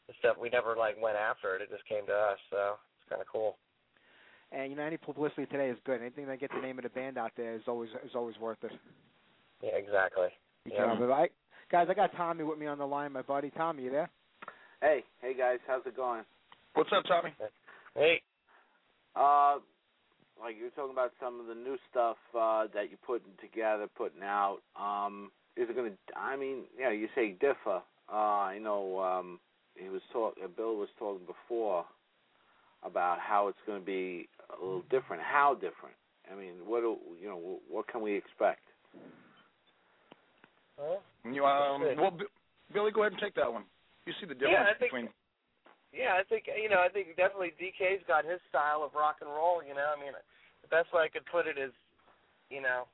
the stuff we never like went after it. It just came to us, so it's kind of cool. And you know, any publicity today is good. Anything that get the name of the band out there is always is always worth it. Yeah, exactly. You Yeah. but I, guys, I got Tommy with me on the line. My buddy Tommy, you there? Hey, hey guys, how's it going? What's up, Tommy? Hey, Uh, like you were talking about some of the new stuff uh, that you're putting together, putting out. Um, is it going to? I mean, yeah, you say differ. Uh, I know um, he was talk. Uh, Bill was talking before about how it's going to be a little different. How different? I mean, what do you know? What can we expect? huh? You, um, well, B- Billy, go ahead and take that one. You see the difference Yeah, I think- between Yeah, I think you know. I think definitely DK's got his style of rock and roll. You know, I mean, the best way I could put it is, you know,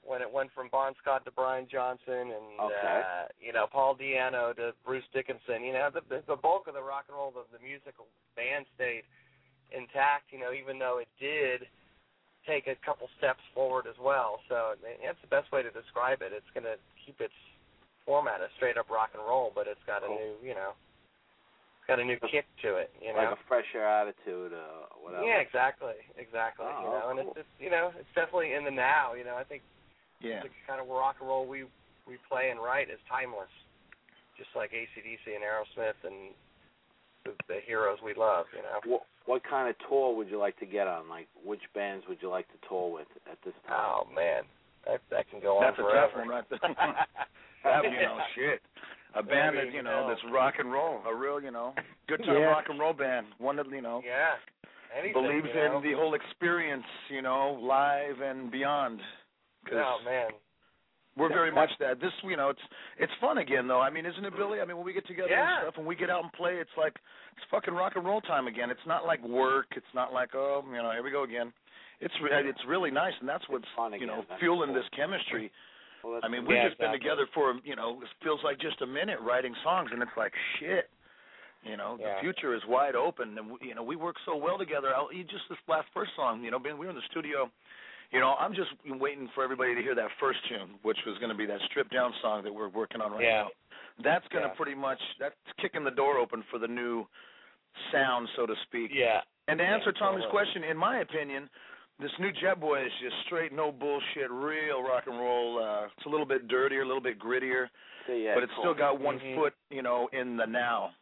when it went from Bon Scott to Brian Johnson and Okay. uh, you know Paul Di'Anno to Bruce Dickinson. You know, the the, the bulk of the rock and roll of the musical band stayed intact. You know, even though it did take a couple steps forward as well. So that's the best way to describe it. It's going to keep its format as straight up rock and roll, but it's got a new, you know, got a new kick to it. You know. Like a fresher attitude, uh, whatever. Yeah, exactly, exactly. Oh, you know, and it's, just, you know, it's definitely in the now. You know, I think yeah. the kind of rock and roll we we play and write is timeless, just like ACDC and Aerosmith and the, the heroes we love. You know. What what kind of tour would you like to get on? Like, which bands would you like to tour with at this time? Oh man, that that can go That's on a forever. tough one right there. [LAUGHS] [LAUGHS] That, you know, shit. A band that, you know, hell. that's rock and roll. A real, you know, good time Yeah. rock and roll band. One that, you know, yeah. Anything, believes you know? in the whole experience, you know, live and beyond. Oh man. we're very much that. This, you know, it's it's fun again though. I mean, isn't it, Billy? I mean, when we get together Yeah. and stuff, and we get out and play, it's like it's fucking rock and roll time again. It's not like work. It's not like oh, you know, here we go again. It's re- it's really nice, and that's what's It's fun you know. That's fueling cool. this chemistry. Well, I mean, we've just been together for you know, it feels like just a minute writing songs, and it's like shit. You know, Yeah. the future is wide open, and you know we work so well together. I'll, you just this last first song, you know, we were in the studio. You know, I'm just waiting for everybody to hear that first tune, which was going to be that stripped down song that we're working on right Yeah. now. That's going to Yeah. pretty much that's kicking the door open for the new sound, so to speak. Yeah. And to answer Yeah, Tommy's totally. question, in my opinion, this new Jetboy is just straight, no bullshit, real rock and roll. Uh, it's a little bit dirtier, a little bit grittier, So, yeah, but it's cool. still got one Mhm. foot, you know, in the now.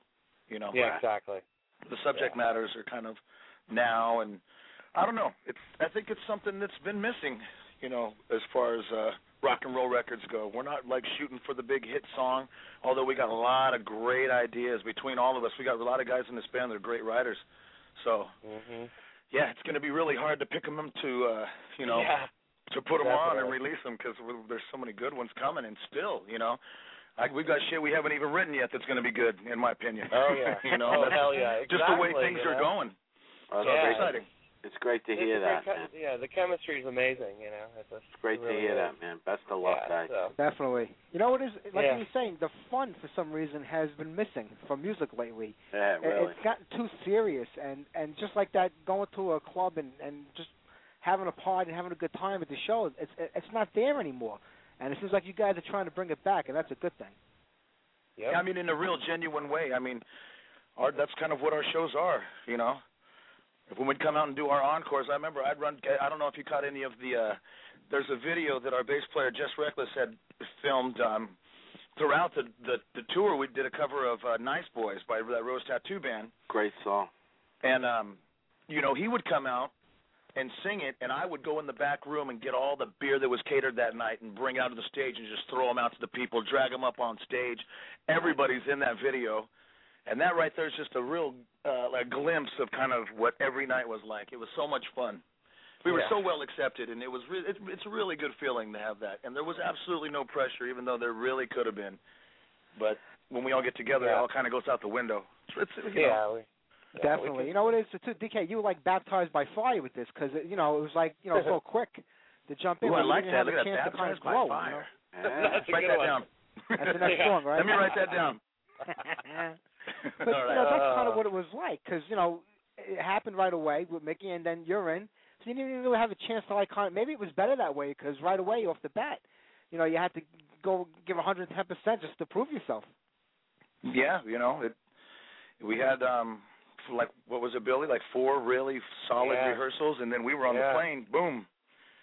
You know, Yeah, exactly. the subject Yeah. matters are kind of now, and I don't know. It's I think it's something that's been missing, you know, as far as uh, rock and roll records go. We're not like shooting for the big hit song, although we got a lot of great ideas between all of us. We got a lot of guys in this band that are great writers. So Mhm. Yeah, it's going to be really hard to pick them to, uh, you know, Yeah. to put them on and release them because there's so many good ones coming, and still, you know, I, we've got shit we haven't even written yet that's going to be good, in my opinion. Oh yeah. [LAUGHS] you know, Oh hell yeah. just the way things you are going. Well, So Yeah. it's exciting. It's great to It's hear that, great man. chem- yeah, the chemistry is amazing. You know, it's, It's great it really to hear is. that, man. Best of luck, yeah, guys. So. Definitely. You know what is like Yeah. you were saying, the fun for some reason has been missing from music lately. Yeah, really. It's gotten too serious, and and just like that, going to a club and and just having a party and having a good time at the show, it's it's not there anymore. And it seems like you guys are trying to bring it back, and that's a good thing. Yep. I mean, in a real genuine way. I mean, our that's kind of what our shows are, you know. If when we'd come out and do our encores, I remember I'd run. I don't know if you caught any of the. uh There's a video that our bass player Jess Reckless had filmed um throughout the the, the tour. We did a cover of uh, Nice Boys by that Rose Tattoo Band, Great song. and um you know he would come out and sing it, and I would go in the back room and get all the beer that was catered that night and bring it out to the stage and just throw them out to the people, drag them up on stage. Everybody's in that video, and that right there is just a real uh, like glimpse of kind of what every night was like. It was so much fun. We were Yeah. so well accepted, and it was re- it's, it's a really good feeling to have that. And there was absolutely no pressure, even though there really could have been. But when we all get together, it all kind of goes out the window. It's, it's, you know, Yeah, we, yeah, Definitely. We can, you know what it is too, DK? You were like baptized by fire with this because you know it was like you know so [LAUGHS] quick to jump in. Ooh, I like didn't that. have Look a at that. chance to kind of Baptized by grow. fire. That's a Write that one. down. That's the next [LAUGHS] Yeah. song, right? Let me write that down. [LAUGHS] You [LAUGHS] know? But you know, that's kind Uh, of what it was like because you know it happened right away with Mickey, and then you're in, so you didn't even really have a chance to like. Kind of, maybe it was better that way because right away off the bat, you know, you had to go give 110 percent just to prove yourself. Yeah, you know, it. We had um like what was it, Billy? Like four really solid Yeah. rehearsals, and then we were on Yeah. the plane. Boom.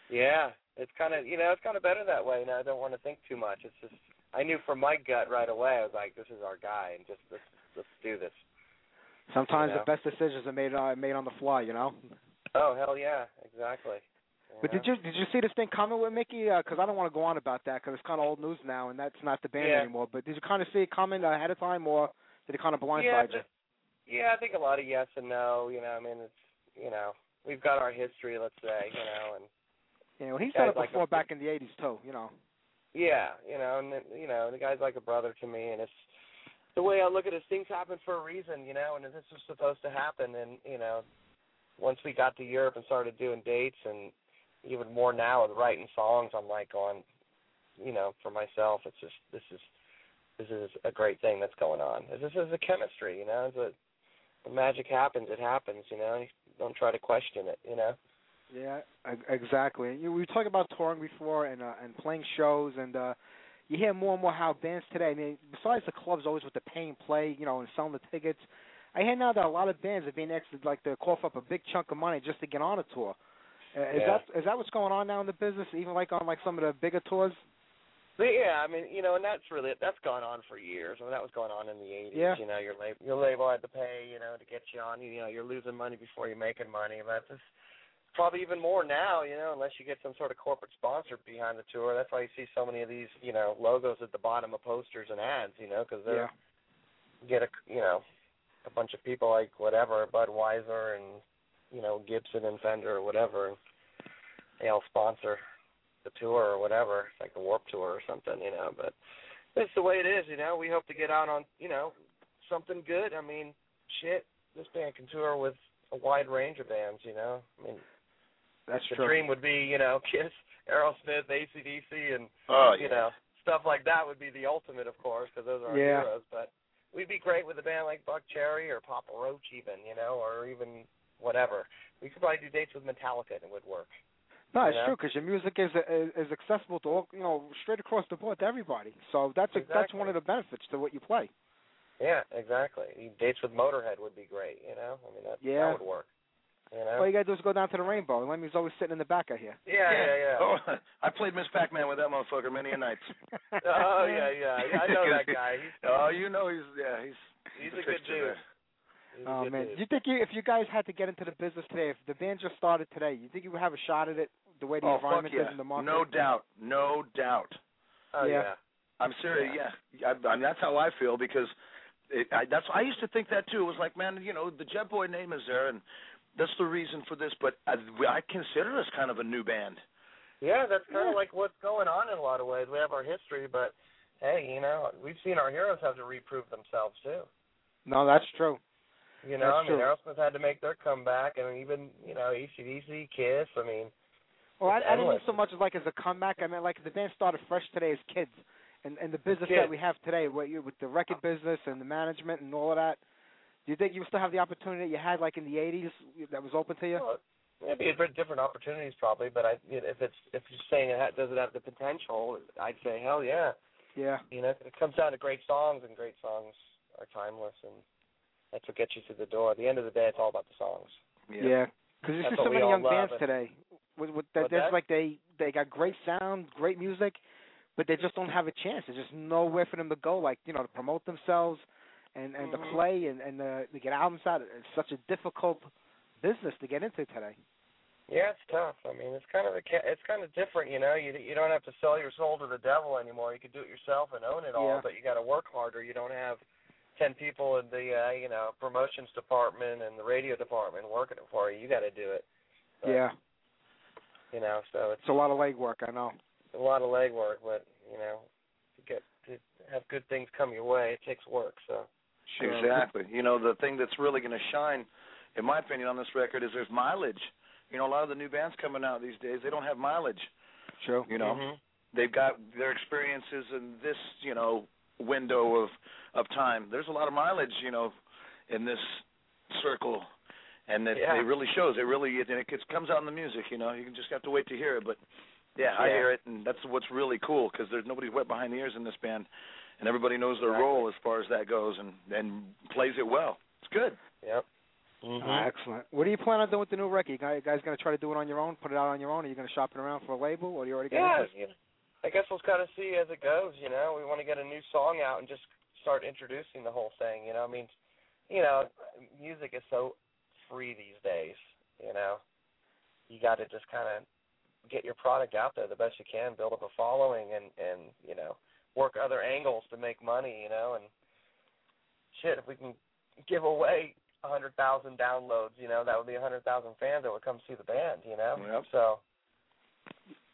Yeah, it's kind of you know it's kind of better that way. Now I don't want to think too much. It's just I knew from my gut right away. I was like, this is our guy, and just let's let's do this. Sometimes Yeah. the best decisions are made uh, made on the fly, you know. Oh hell yeah, exactly. But did you did you see this thing coming with Mickey? Because I don't want to go on about that because it's kind of old news now, and that's not the band Yeah. anymore. But did you kind of see it coming ahead of time, or did it kind of blindside yeah, you? yeah, I think a lot of yes and no. You know, I mean, it's you know we've got our history, let's say, you know, and You know, he's done it like before back in the '80s too. You know. Yeah, you know, and you know, the guy's like a brother to me, and it's the way I look at it. Things happen for a reason, you know, and this was supposed to happen. And you know, once we got to Europe and started doing dates, and even more now with writing songs, I'm like going, you know, for myself, it's just this is this is a great thing that's going on. This is a chemistry, you know. It's a, when magic happens, it happens, you know. Don't try to question it, you know. Yeah, exactly. You, know, we talked about touring before and uh, and playing shows, and uh you hear more and more how bands today. I mean, besides the clubs always with the pay and play, you know, and selling the tickets. I hear now that a lot of bands are being asked to like to cough up a big chunk of money just to get on a tour. Uh, is Yeah. that is that what's going on now in the business? Even like on like some of the bigger tours. But yeah, I mean, you know, and that's really that's gone on for years. I mean, that was going on in the '80s. Yeah. You know, your label, your label had to pay, you know, to get you on. You know, you're losing money before you're making money. But it's probably even more now. You know, unless you get some sort of corporate sponsor behind the tour. That's why you see so many of these, you know, logos at the bottom of posters and ads. You know, because they're get a, you know, a bunch of people like whatever Budweiser and you know Gibson and Fender or whatever, and they all sponsor the tour or whatever. It's like a Warp Tour or something, you know. But it's the way it is, you know. We hope to get out on, you know, something good. I mean, shit, this band can tour with a wide range of bands, you know. I mean, That's true. the true. dream would be, you know, [LAUGHS] Kiss, Aerosmith, ACDC, and Oh you know stuff like that would be the ultimate, of course, because those are our Yeah. heroes. But we'd be great with a band like Buckcherry or Papa Roach, even, you know, or even whatever. We could probably do dates with Metallica and it would work. No, it's you know? true because your music is, is is accessible to all, you know straight across the board to everybody. So that's a, that's one of the benefits to what you play. Yeah, exactly. Dates with Motorhead would be great, you know. I mean, that Yeah. that would work. You know. All you gotta do is go down to the rainbow. And Lemmy's always sitting in the back of here. yeah, yeah, yeah. [LAUGHS] Oh, I played Miss Pac-Man with that motherfucker many a night. [LAUGHS] Oh, yeah, yeah. Yeah, I know that [LAUGHS] guy. He's oh, you know he's yeah he's he's the a good dude. there. He's a Oh good man, dude. you think you, if you guys had to get into the business today, if the band just started today, you think you would have a shot at it the way the Oh environment yeah, is in the market? no doubt, no doubt. oh yeah. yeah. I'm serious. Yeah, I, I mean, that's how I feel because it, I, that's I used to think that too. It was like, man, you know, the Jetboy name is there, and that's the reason for this. But I, I consider us kind of a new band. Yeah, that's kind of like what's going on in a lot of ways. We have our history, but hey, you know, we've seen our heroes have to reprove themselves too. No, that's true. You know, That's I mean, true. Aerosmith had to make their comeback, and even you know, ACDC, Kiss. I mean, Well, I, I didn't mean endless. so much as like as a comeback. I meant like the band started fresh today as kids, and and the business Kids. that we have today, what you with the record uh. business and the management and all of that. Do you think you still have the opportunity that you had like in the '80s that was open to you? well, maybe a bit different opportunities probably, but I, if it's if you're saying it ha- does it have the potential, I'd say hell yeah. Yeah. You know, it comes down to great songs, and great songs are timeless, and That's what gets you through the door. At the end of the day, it's all about the songs. Yeah, because there's just so many young bands it. today. With, with that, What's there's that? like they they got great sound, great music, but they just don't have a chance. There's just nowhere for them to go, like you know, to promote themselves and and to Mhm. play and and uh, to get albums out. It's such a difficult business to get into today. Yeah, it's tough. I mean, it's kind of a ca- it's kind of different, you know. You you don't have to sell your soul to the devil anymore. You can do it yourself and own it all, Yeah. but you got to work harder. You don't have ten people in the uh, you know promotions department and the radio department working it for you. You got to do it. But, yeah, You know, so it's it's a lot of legwork. I know. a lot of legwork, but you know, to get to have good things come your way, it takes work. So Sure. Exactly. You know, the thing that's really going to shine, in my opinion, on this record is there's mileage. You know, a lot of the new bands coming out these days, they don't have mileage. Sure. You know, Mhm. they've got their experiences in this, you know, window of of time. There's a lot of mileage, you know, in this circle, and it, Yeah. it really shows. It really and it gets, comes out in the music. You know, you can just have to wait to hear it. But yeah, I Yeah. hear it, and that's what's really cool because there's nobody wet behind the ears in this band, and everybody knows their Exactly. role as far as that goes, and and plays it well. It's good. Yep. Mhm. Ah, excellent. What do you plan on doing with the new record? You guys, guys going to try to do it on your own, put it out on your own? Are you going to shop it around for a label, or do you already got Yeah, interest? you I guess we'll kind of see as it goes. You know, we want to get a new song out and just start introducing the whole thing. You know, I mean, you know, music is so free these days. You know, you got to just kind of get your product out there the best you can, build up a following, and and you know, work other angles to make money. You know, and shit, if we can give away a hundred thousand downloads, you know, that would be a hundred thousand fans that would come see the band. You know, Yep. so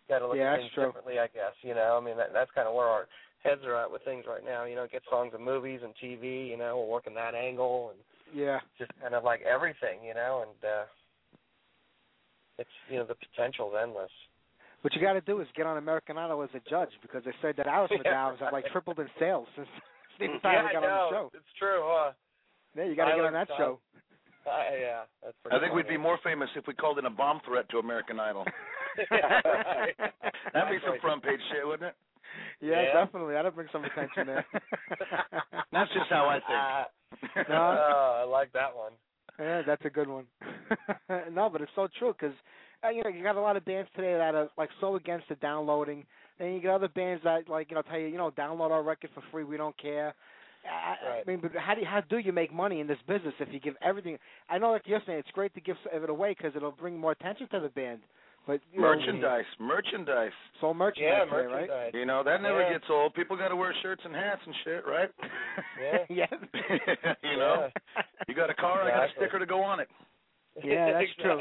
got to look Yeah, at things true. differently, I guess. You know, I mean, that, that's kind of where our heads are at with things right now. You know, get songs and movies and TV. You know, we're working that angle and Yeah. just kind of like everything. You know, and uh it's you know the potential's endless. What you got to do is get on American Idol as a judge because they said that Alice Yeah, McDowell's have like tripled in sales since [LAUGHS] Steven yeah, Tyler I got know. on the show. It's true, huh? Yeah, you got to get on that Tyler. show. Uh, yeah, that's pretty I think we'd be more famous if we called in a bomb threat to American Idol. yeah, right. [LAUGHS] That'd be some front page shit, wouldn't it? Yeah, Yeah. definitely. That'd bring some attention there. [LAUGHS] That's just how I think. Uh, No. oh, I like that one. Yeah, that's a good one. no, but it's so true because Uh, you know you got a lot of bands today that are like so against the downloading, and you get other bands that like you know tell you you know download our record for free, we don't care. I, Right. I mean, but how do you, how do you make money in this business if you give everything? I know, like you're saying, it's great to give it away because it'll bring more attention to the band. But you know, merchandise, merchandise. so merchandise, Yeah, today, right? merchandise. You know that never Yeah. gets old. People got to wear shirts and hats and shit, right? Yeah. [LAUGHS] yeah. [LAUGHS] you know, you got a car, I got a sticker to go on it. Yeah, [LAUGHS] that's true.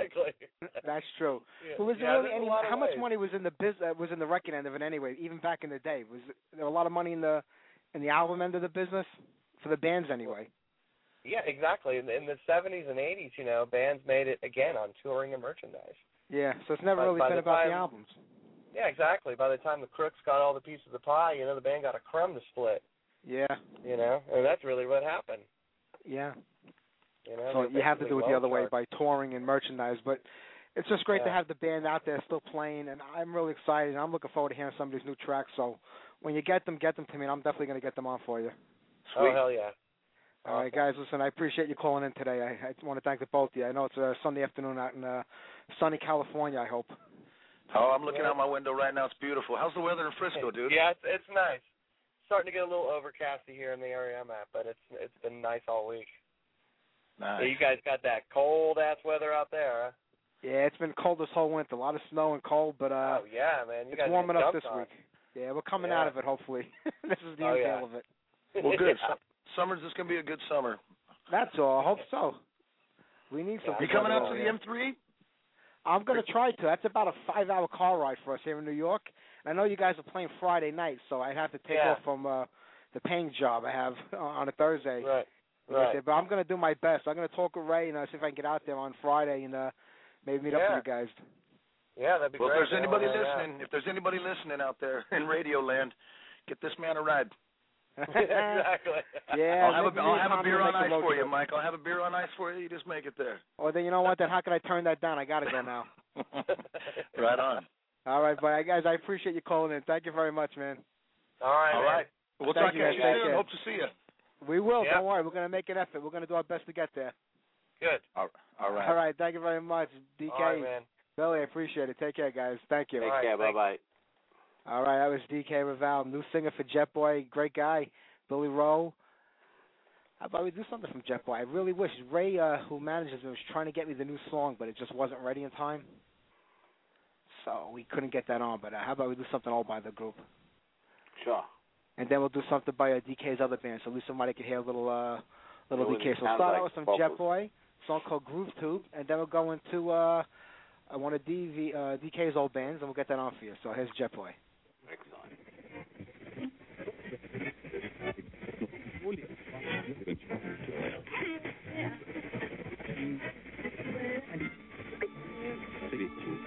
That's true. Yeah. Well, was there Yeah, really any? How much ways. money was in the biz? Uh, was in the record end of it anyway? Even back in the day, was there a lot of money in the in the album end of the business for the bands anyway? Yeah, exactly. In, in the 70s and 80s, you know, bands made it again on touring and merchandise. Yeah, so it's never By- really been the about the albums. Yeah, exactly. By the time the Crooks got all the pieces of the pie, you know, the band got a crumb to split. Yeah, You know, and that's really what happened. yeah. You know, So you have to do it the basically other way by touring and merchandise, but. It's just great to have the band out there still playing, and I'm really excited. I'm looking forward to hearing some of these new tracks. So, when you get them, get them to me, and I'm definitely going to get them on for you. Oh hell yeah! All right, guys. Listen, I appreciate you calling in today. I, I want to thank the both of you. I know it's a Sunday afternoon out in uh, sunny California. I hope. Oh, I'm looking Yeah. out my window right now. It's beautiful. How's the weather in Frisco, dude? [LAUGHS] Yeah, it's, it's nice. Starting to get a little overcasty here in the area I'm at, but it's it's been nice all week. Nice. So you guys got that cold ass weather out there, huh? Yeah, it's been cold this whole winter. A lot of snow and cold, but uh, oh yeah, man, you it's guys warming up this on. week. Yeah, we're coming Yeah. out of it. Hopefully, [LAUGHS] this is the Oh, inhale yeah. of it. Well, [LAUGHS] good. Yeah. Su- Summer's just gonna be a good summer. That's all. I hope so. We need some. Yeah, You coming weather out to the here. M3? I'm gonna try to. That's about a five-hour car ride for us here in New York. And I know you guys are playing Friday night, so I have to take Yeah. off from uh, the paying job I have [LAUGHS] on a Thursday. Right, Like I right. said, But I'm gonna do my best. I'm gonna talk with Ray and uh, see if I can get out there on Friday and uh, maybe meet up with you guys. Yeah, that'd be Well, if there's man. anybody Yeah, yeah. listening, if there's anybody listening out there [LAUGHS] in Radio Land, get this man a ride. [LAUGHS] [LAUGHS] exactly. Yeah, I'll have maybe a, I'll have a beer on ice road for you, trip. Mike. I'll have a beer on ice for you. You just make it there. Or then you know what? Then how can I turn that down? I gotta go now. right on. All right, but guys, I appreciate you calling in. Thank you very much, man. All right. All man. right. We'll Thank talk to you, you guys. Take soon. care. Hope to see you. We will. Yeah. Don't worry. We're going to make an effort. We're going to do our best to get there. Good. All, all right. All right. Thank you very much, DK. All right, man. Billy, I appreciate it. Take care, guys. Thank you. Take All right, care. Bye bye. All right, that was DK Revelle, new singer for Jetboy. Great guy. Billy Rowe. How about we do something from Jetboy? I really wish Ray, uh, who manages me, was trying to get me the new song, but it just wasn't ready in time. So we couldn't get that on. But uh, how about we do something all by the group? Sure. And then we'll do something by uh, DK's other band, so at least somebody can hear a little, uh, little Yeah, DK. So we'll start like out with some vocals. Jetboy, song called Groove Tube, and then we'll go into uh, uh, one of DV, uh, DK's old bands, and we'll get that on for you. So here's Jetboy. Excellent. [LAUGHS]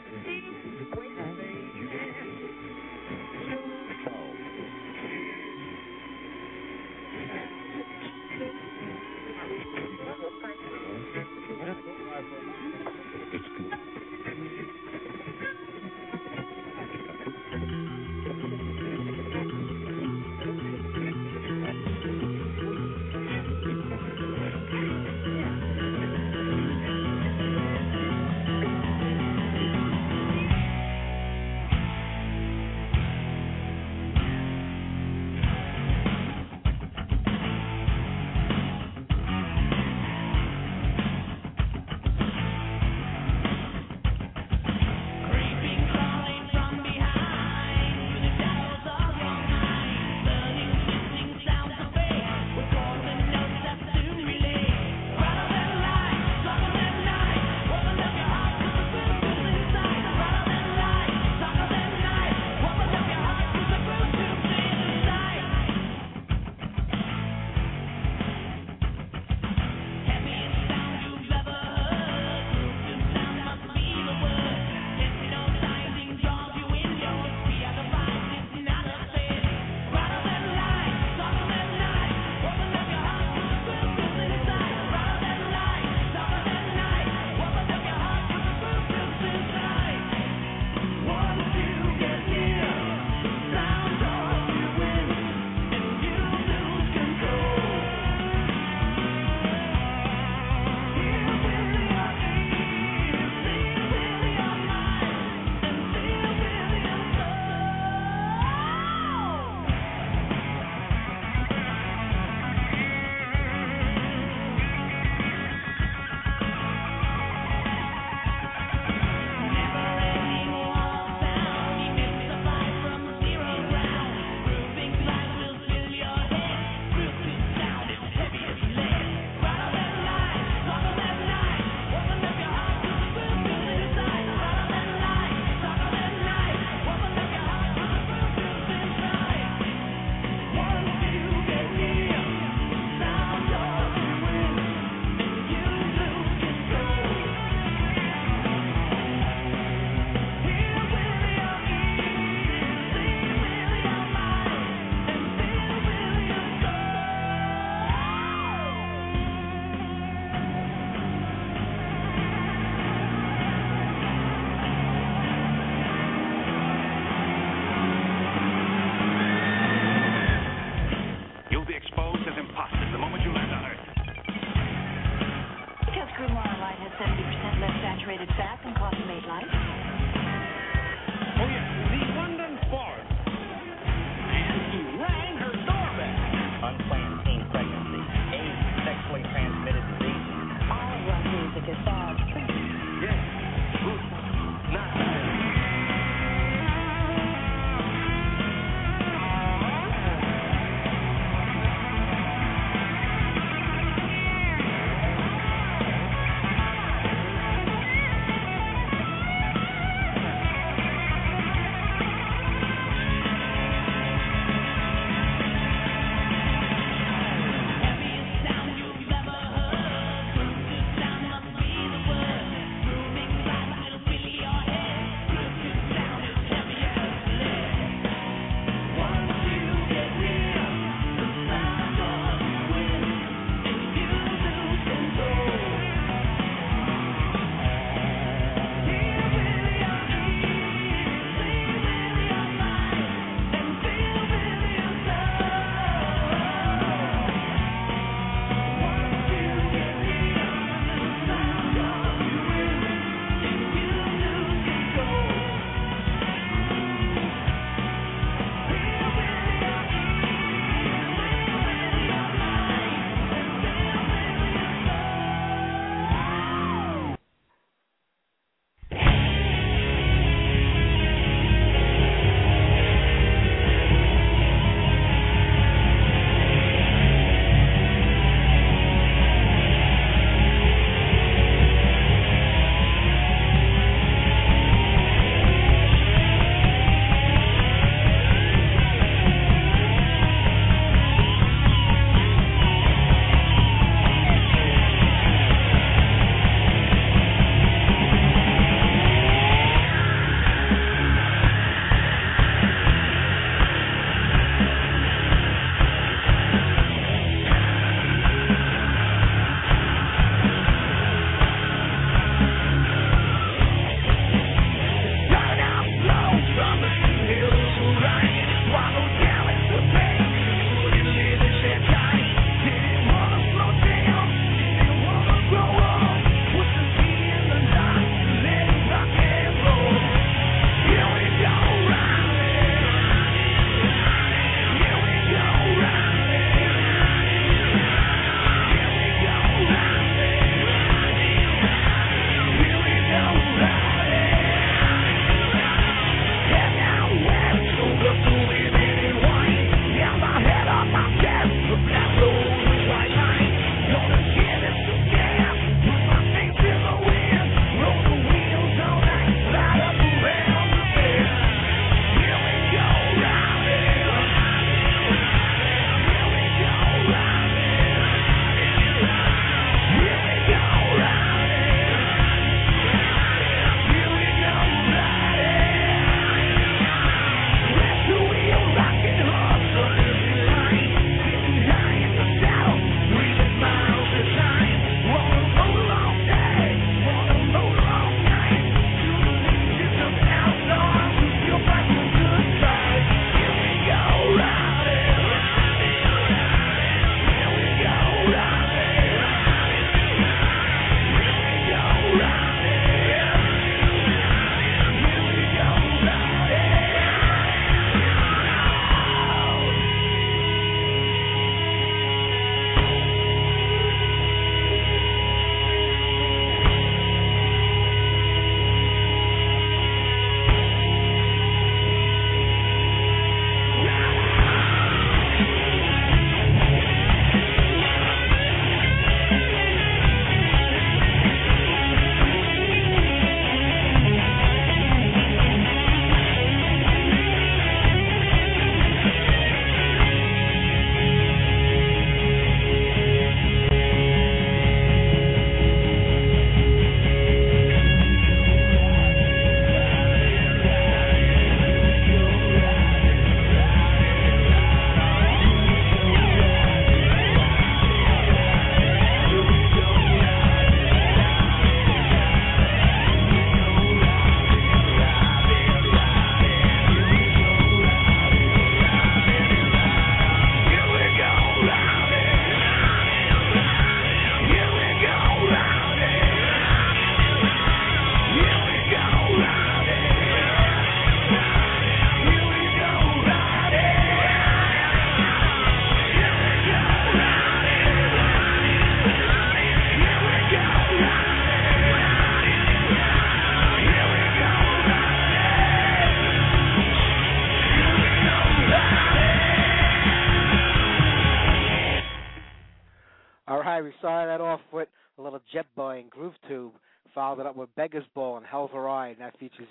followed it up with Beggar's Ball and Hell's a Ride, and that features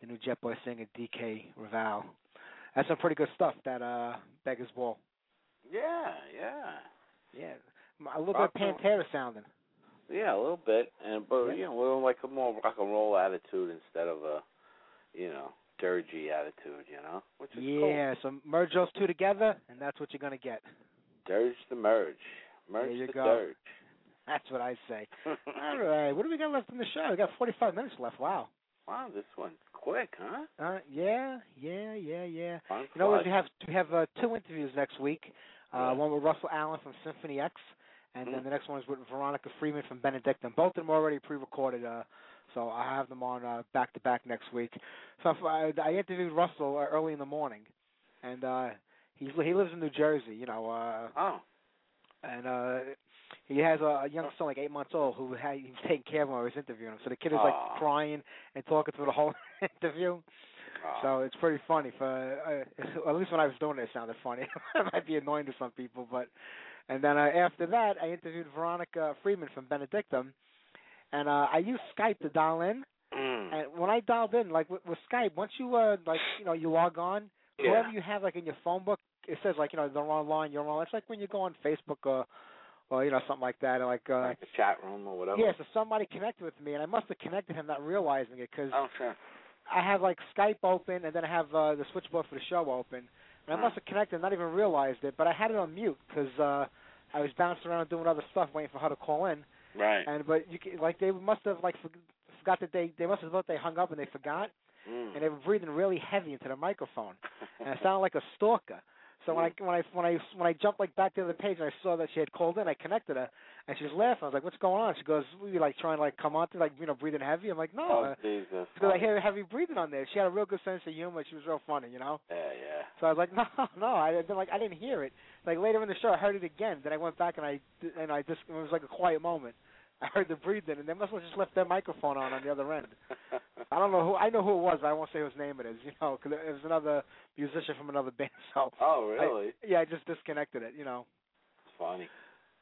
the new Jetboy singer DK Revelle. That's some pretty good stuff. That uh, Beggar's Ball. Yeah, yeah, Yeah, a little Rock bit Pantera sounding. yeah, a little bit, and but Yeah. you know, a little like a more rock and roll attitude instead of a, you know, dirgy attitude. You know, which is cool. Yeah, so merge those two together, and that's what you're gonna get. Dirge the merge, merge the go. dirge. [LAUGHS] That's what I say. [LAUGHS] All right, what do we got left in the show? We got 45 minutes left. Wow. Wow, this one's quick, huh? Uh, yeah, yeah, yeah, yeah. Fun You know. We have we have uh, two interviews next week. Uh, Yeah. One with Russell Allen from Symphony X, and then Mhm. the next one is with Veronica Freeman from Benedictum. Both of them are already pre-recorded, uh, so I have them on uh, back to back next week. So I, I interviewed Russell uh, early in the morning, and uh, he's he lives in New Jersey. You know, uh, Oh, and uh he has a, a young son like eight months old who had he's taking care of him while he's interviewing him. So the kid is like crying and talking through the whole [LAUGHS] interview. oh. So it's pretty funny. For uh, [LAUGHS] at least when I was doing it, it sounded funny. [LAUGHS] it might be annoying to some people, but and then uh, after that, I interviewed Veronica Freeman from Benedictum, and uh I used Skype to dial in. Mm. And when I dialed in, like with, with Skype, once you uh like you know you log on, yeah. whoever you have like in your phone book, it says like you know they're online, you're online. It's like when you go on Facebook or or you know something like that, or like uh like a chat room or whatever. yeah. So somebody connected with me, and I must have connected him not realizing it because Oh, sure. I have like Skype open, and then I have uh, the switchboard for the show open, and I must have connected, and not even realized it, but I had it on mute because uh I was bouncing around doing other stuff, waiting for her to call in, Right. and but you can, like they must have like for, forgot that they they must have thought they hung up and they forgot, Mm. and they were breathing really heavy into the microphone [LAUGHS] and I sounded like a stalker. So when I when I when I when I jumped like back to the other page and I saw that she had called in, I connected her and she was laughing. I was like, "What's going on?" She goes, "We like trying to like come on to like you know breathing heavy." I'm like, "No." oh, uh, because I hear heavy breathing on there. She had a real good sense of humor. She was real funny, you know. Yeah, yeah. So I was like, [LAUGHS] no, no. I then like I didn't hear it. Like later in the show, I heard it again. Then I went back and I and I just it was like a quiet moment. I heard the breathing, and they must have just left their microphone on on the other end. I don't know who. I know who it was. But I won't say whose name it is. You know, because it was another musician from another [LAUGHS] band. So oh, I- really? yeah, I just disconnected it. You know. It's funny.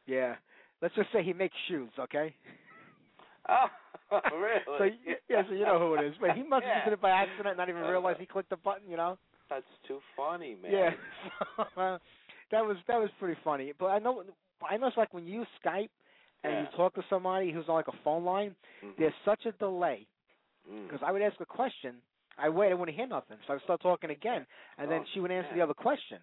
Yeah. Let's just say he makes shoes. Okay. Oh, [LAUGHS] [LAUGHS] really? So yeah, so you know who it is. But he must have Yeah. did it by accident, not even realize he clicked the button. You know. That's too funny, man. Yeah, uh, that was that was pretty funny. But I know I know it's like when you Skype and Yeah. you talk to somebody who's on like a phone line, Mhm. there's such a delay Mm. because I would ask a question, I wait, I wouldn't hear nothing, so I would start talking again, and then Oh, she would answer yeah. the other question.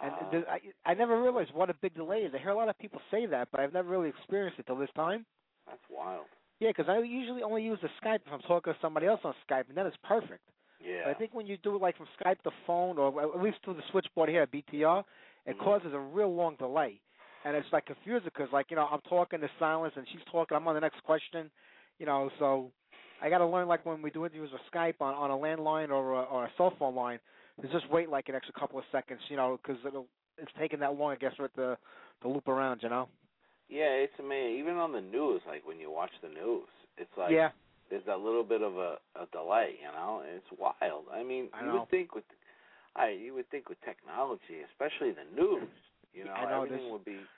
And the, I I never realized what a big delay is. I hear a lot of people say that, but I've never really experienced it till this time. that's wild. Yeah, because I usually only use the Skype if I'm talking to somebody else on Skype, and then it's perfect. Yeah. But I think when you do it like from Skype to phone, or at least through the switchboard here at BTR, it Mhm. causes a real long delay, and it's like confusing because like you know I'm talking to silence and she's talking, I'm on the next question, you know. So I got to learn like when we do interviews with Skype on on a landline or a, or a cell phone line, to just wait like an extra couple of seconds, you know, because it'll it's taking that long I guess for to to loop around, you know. Yeah, it's amazing. Even on the news, like when you watch the news, it's like yeah, there's that little bit of a, a delay, you know, and it's wild. I mean, I you know. would think with, I you would think with technology, especially the news, you know, know, everything this- would be,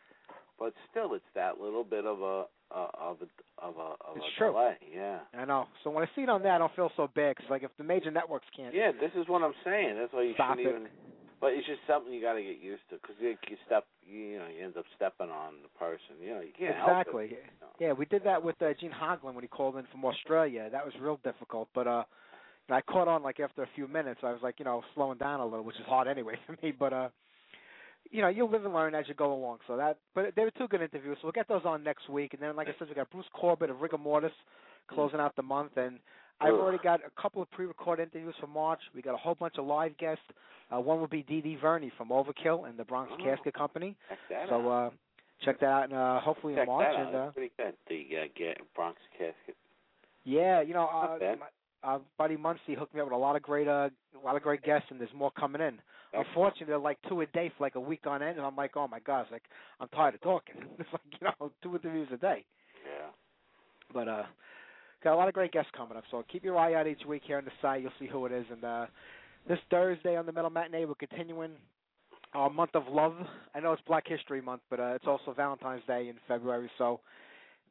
but still, it's that little bit of a of a of a of It's a true. delay. Yeah. I know. So when I see it on that, I don't feel so bad because like if the major networks can't Yeah, this is what I'm saying. That's why you stop shouldn't it. even. But it's just something you got to get used to because you, you step, you know, you end up stepping on the person. You know, you can't exactly. help it. you know. Yeah, we did that with uh, Gene Hoglan when he called in from Australia. That was real difficult, but uh I caught on like after a few minutes. I was like, you know, slowing down a little, which is hard anyway [LAUGHS] for me, but uh you know, you'll live and learn as you go along. So that but they were two good interviews. So we'll get those on next week and then like I said we got Bruce Corbett of Rigor Mortis closing out the month and I've already got a couple of pre-recorded interviews for March. We got a whole bunch of live guests. Uh, one will be D.D. Verni from Overkill and the Bronx Oh. Casket Company. So uh check that out and uh hopefully Check in March that out. and uh That's pretty good. The uh, get Bronx casket. Yeah, you know, uh, my, uh, Buddy Muncie hooked me up with a lot of great, uh, a lot of great guests, and there's more coming in. Unfortunately, they're like two a day for like a week on end, and I'm like, oh my gosh, like I'm tired of talking. [LAUGHS] It's like you know, two interviews a day. Yeah. But uh, got a lot of great guests coming up, so keep your eye out each week here on the site. You'll see who it is, and uh, this Thursday on the Metal Matinee, we're continuing our month of love. I know it's Black History Month, but uh, it's also Valentine's Day in February, so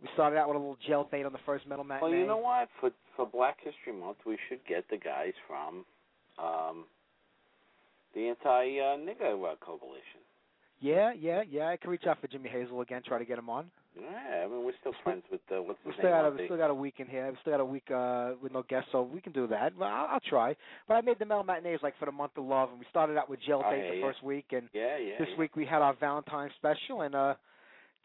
We started out with a little jail bait on the first metal matinee. Well, you know what? For for Black History Month, we should get the guys from um the anti uh, nigger uh, coalition. Yeah, yeah, yeah. I can reach out for Jimmy Hazel again, try to get him on. Yeah, I mean we're still friends with uh, what's We still name? got a, we still got a week in here. We still got a week uh with no guests, so we can do that. But I'll, I'll try. But I made the metal matinees like for the month of love, and we started out with jail Oh, bait yeah, the yeah. first week, and Yeah, yeah. this yeah. week we had our Valentine's special, and uh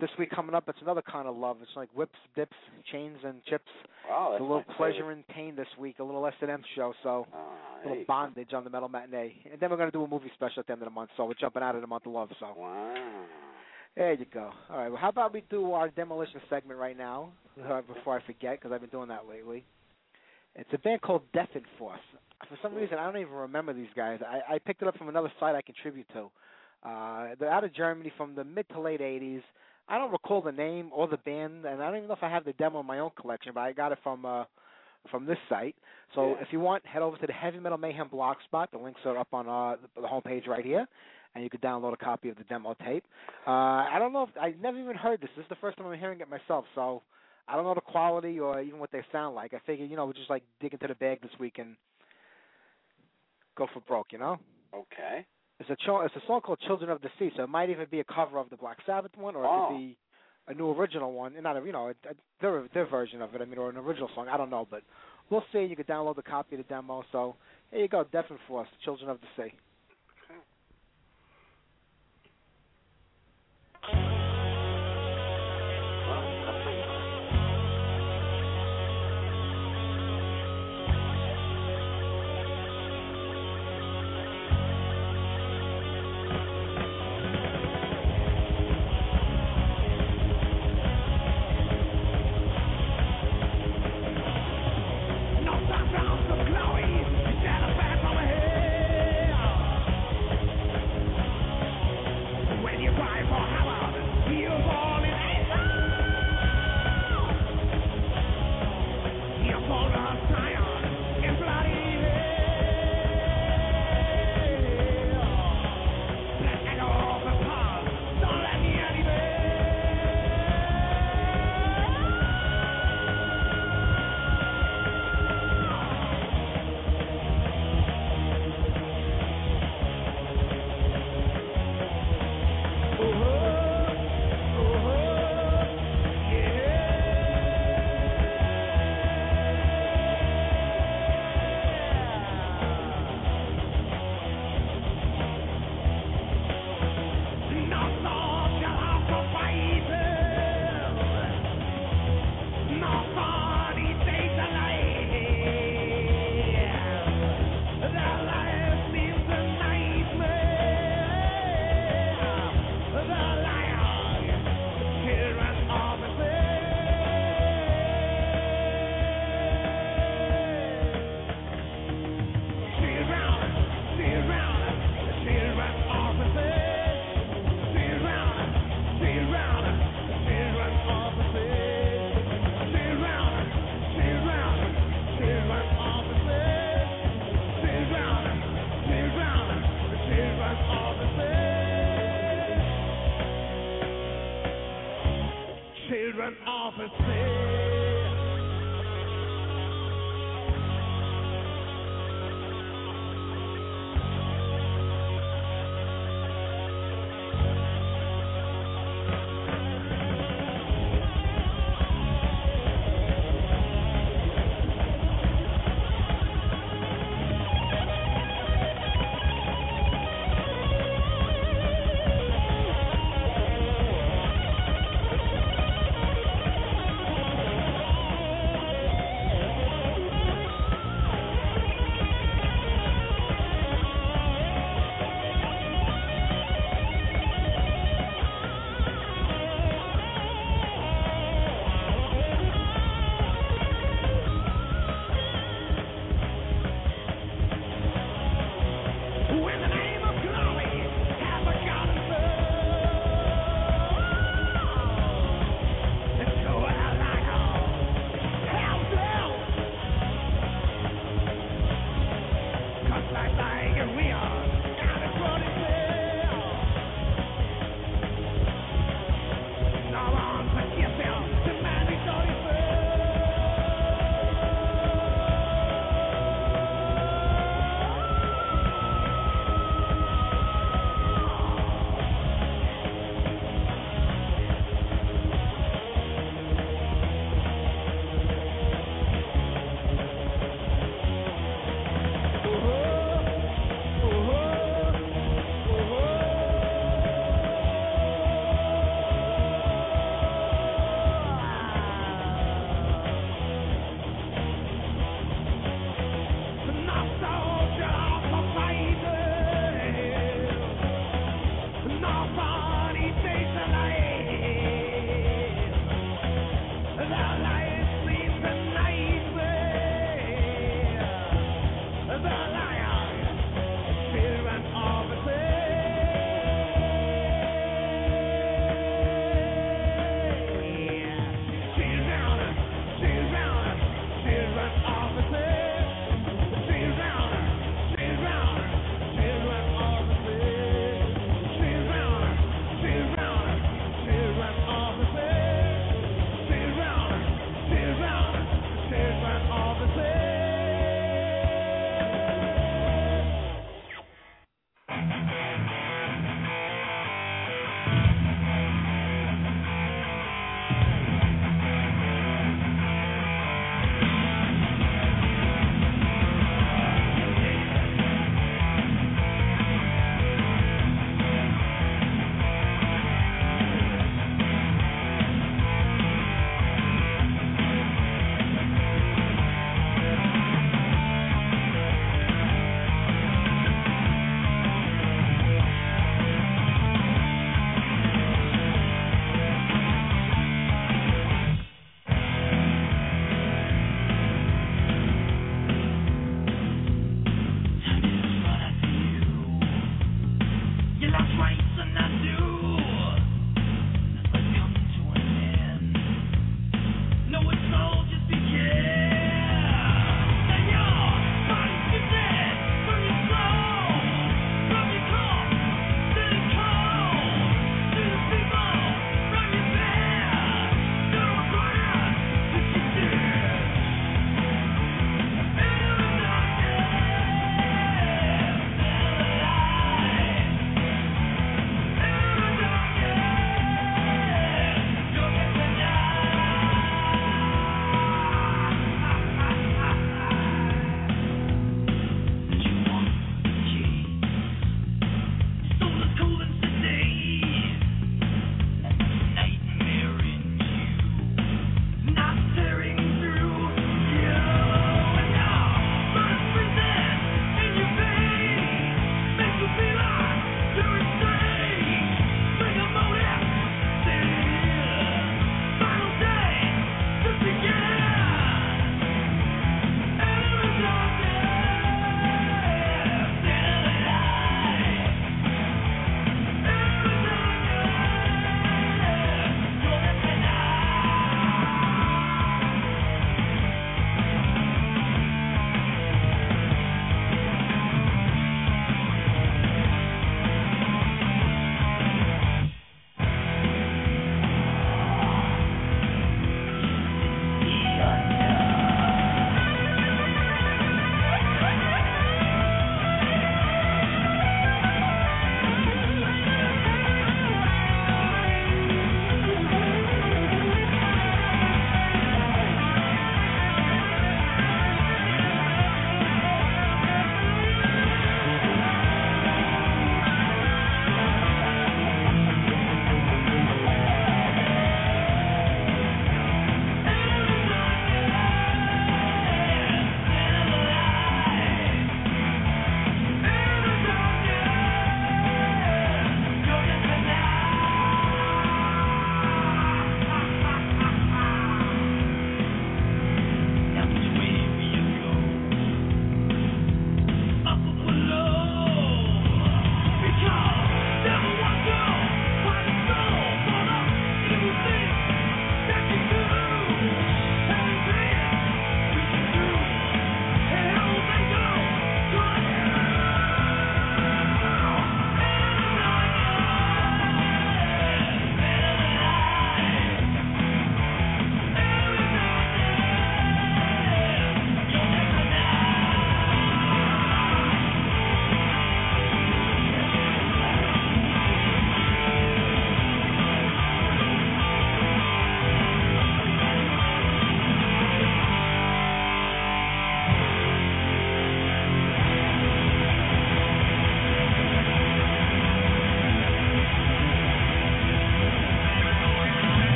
this week coming up, it's another kind of love. It's like whips, dips, chains, and chips. Oh, that's a little pleasure favorite. and pain this week, a little S and M show. So Oh, a little go. bondage on the metal matinee, and then we're gonna do a movie special at the end of the month. So we're jumping out of the month of love. So Wow. there you go. All right. Well, how about we do our demolition segment right now [LAUGHS] uh, before I forget because I've been doing that lately. It's a band called Death and Force. For some reason, I don't even remember these guys. I, I picked it up from another site I contribute to. Uh, they're out of Germany from the mid to late '80s. I don't recall the name or the band, and I don't even know if I have the demo in my own collection, but I got it from uh, from this site. So Yeah. if you want, head over to the Heavy Metal Mayhem blog spot. The links are up on uh, the, the homepage right here, and you can download a copy of the demo tape. Uh, I don't know if I never even heard this. This is the first time I'm hearing it myself, so I don't know the quality or even what they sound like. I figured, you know, we'll just like dig into the bag this week and go for broke, you know. Okay. It's a cho- it's a song called "Children of the Sea," so it might even be a cover of the Black Sabbath one, or it Oh. could be a new original one, and not a you know a, a, their their version of it. I mean, or an original song. I don't know, but we'll see. You can download the copy of the demo. So here you go, Death and Force, "Children of the Sea."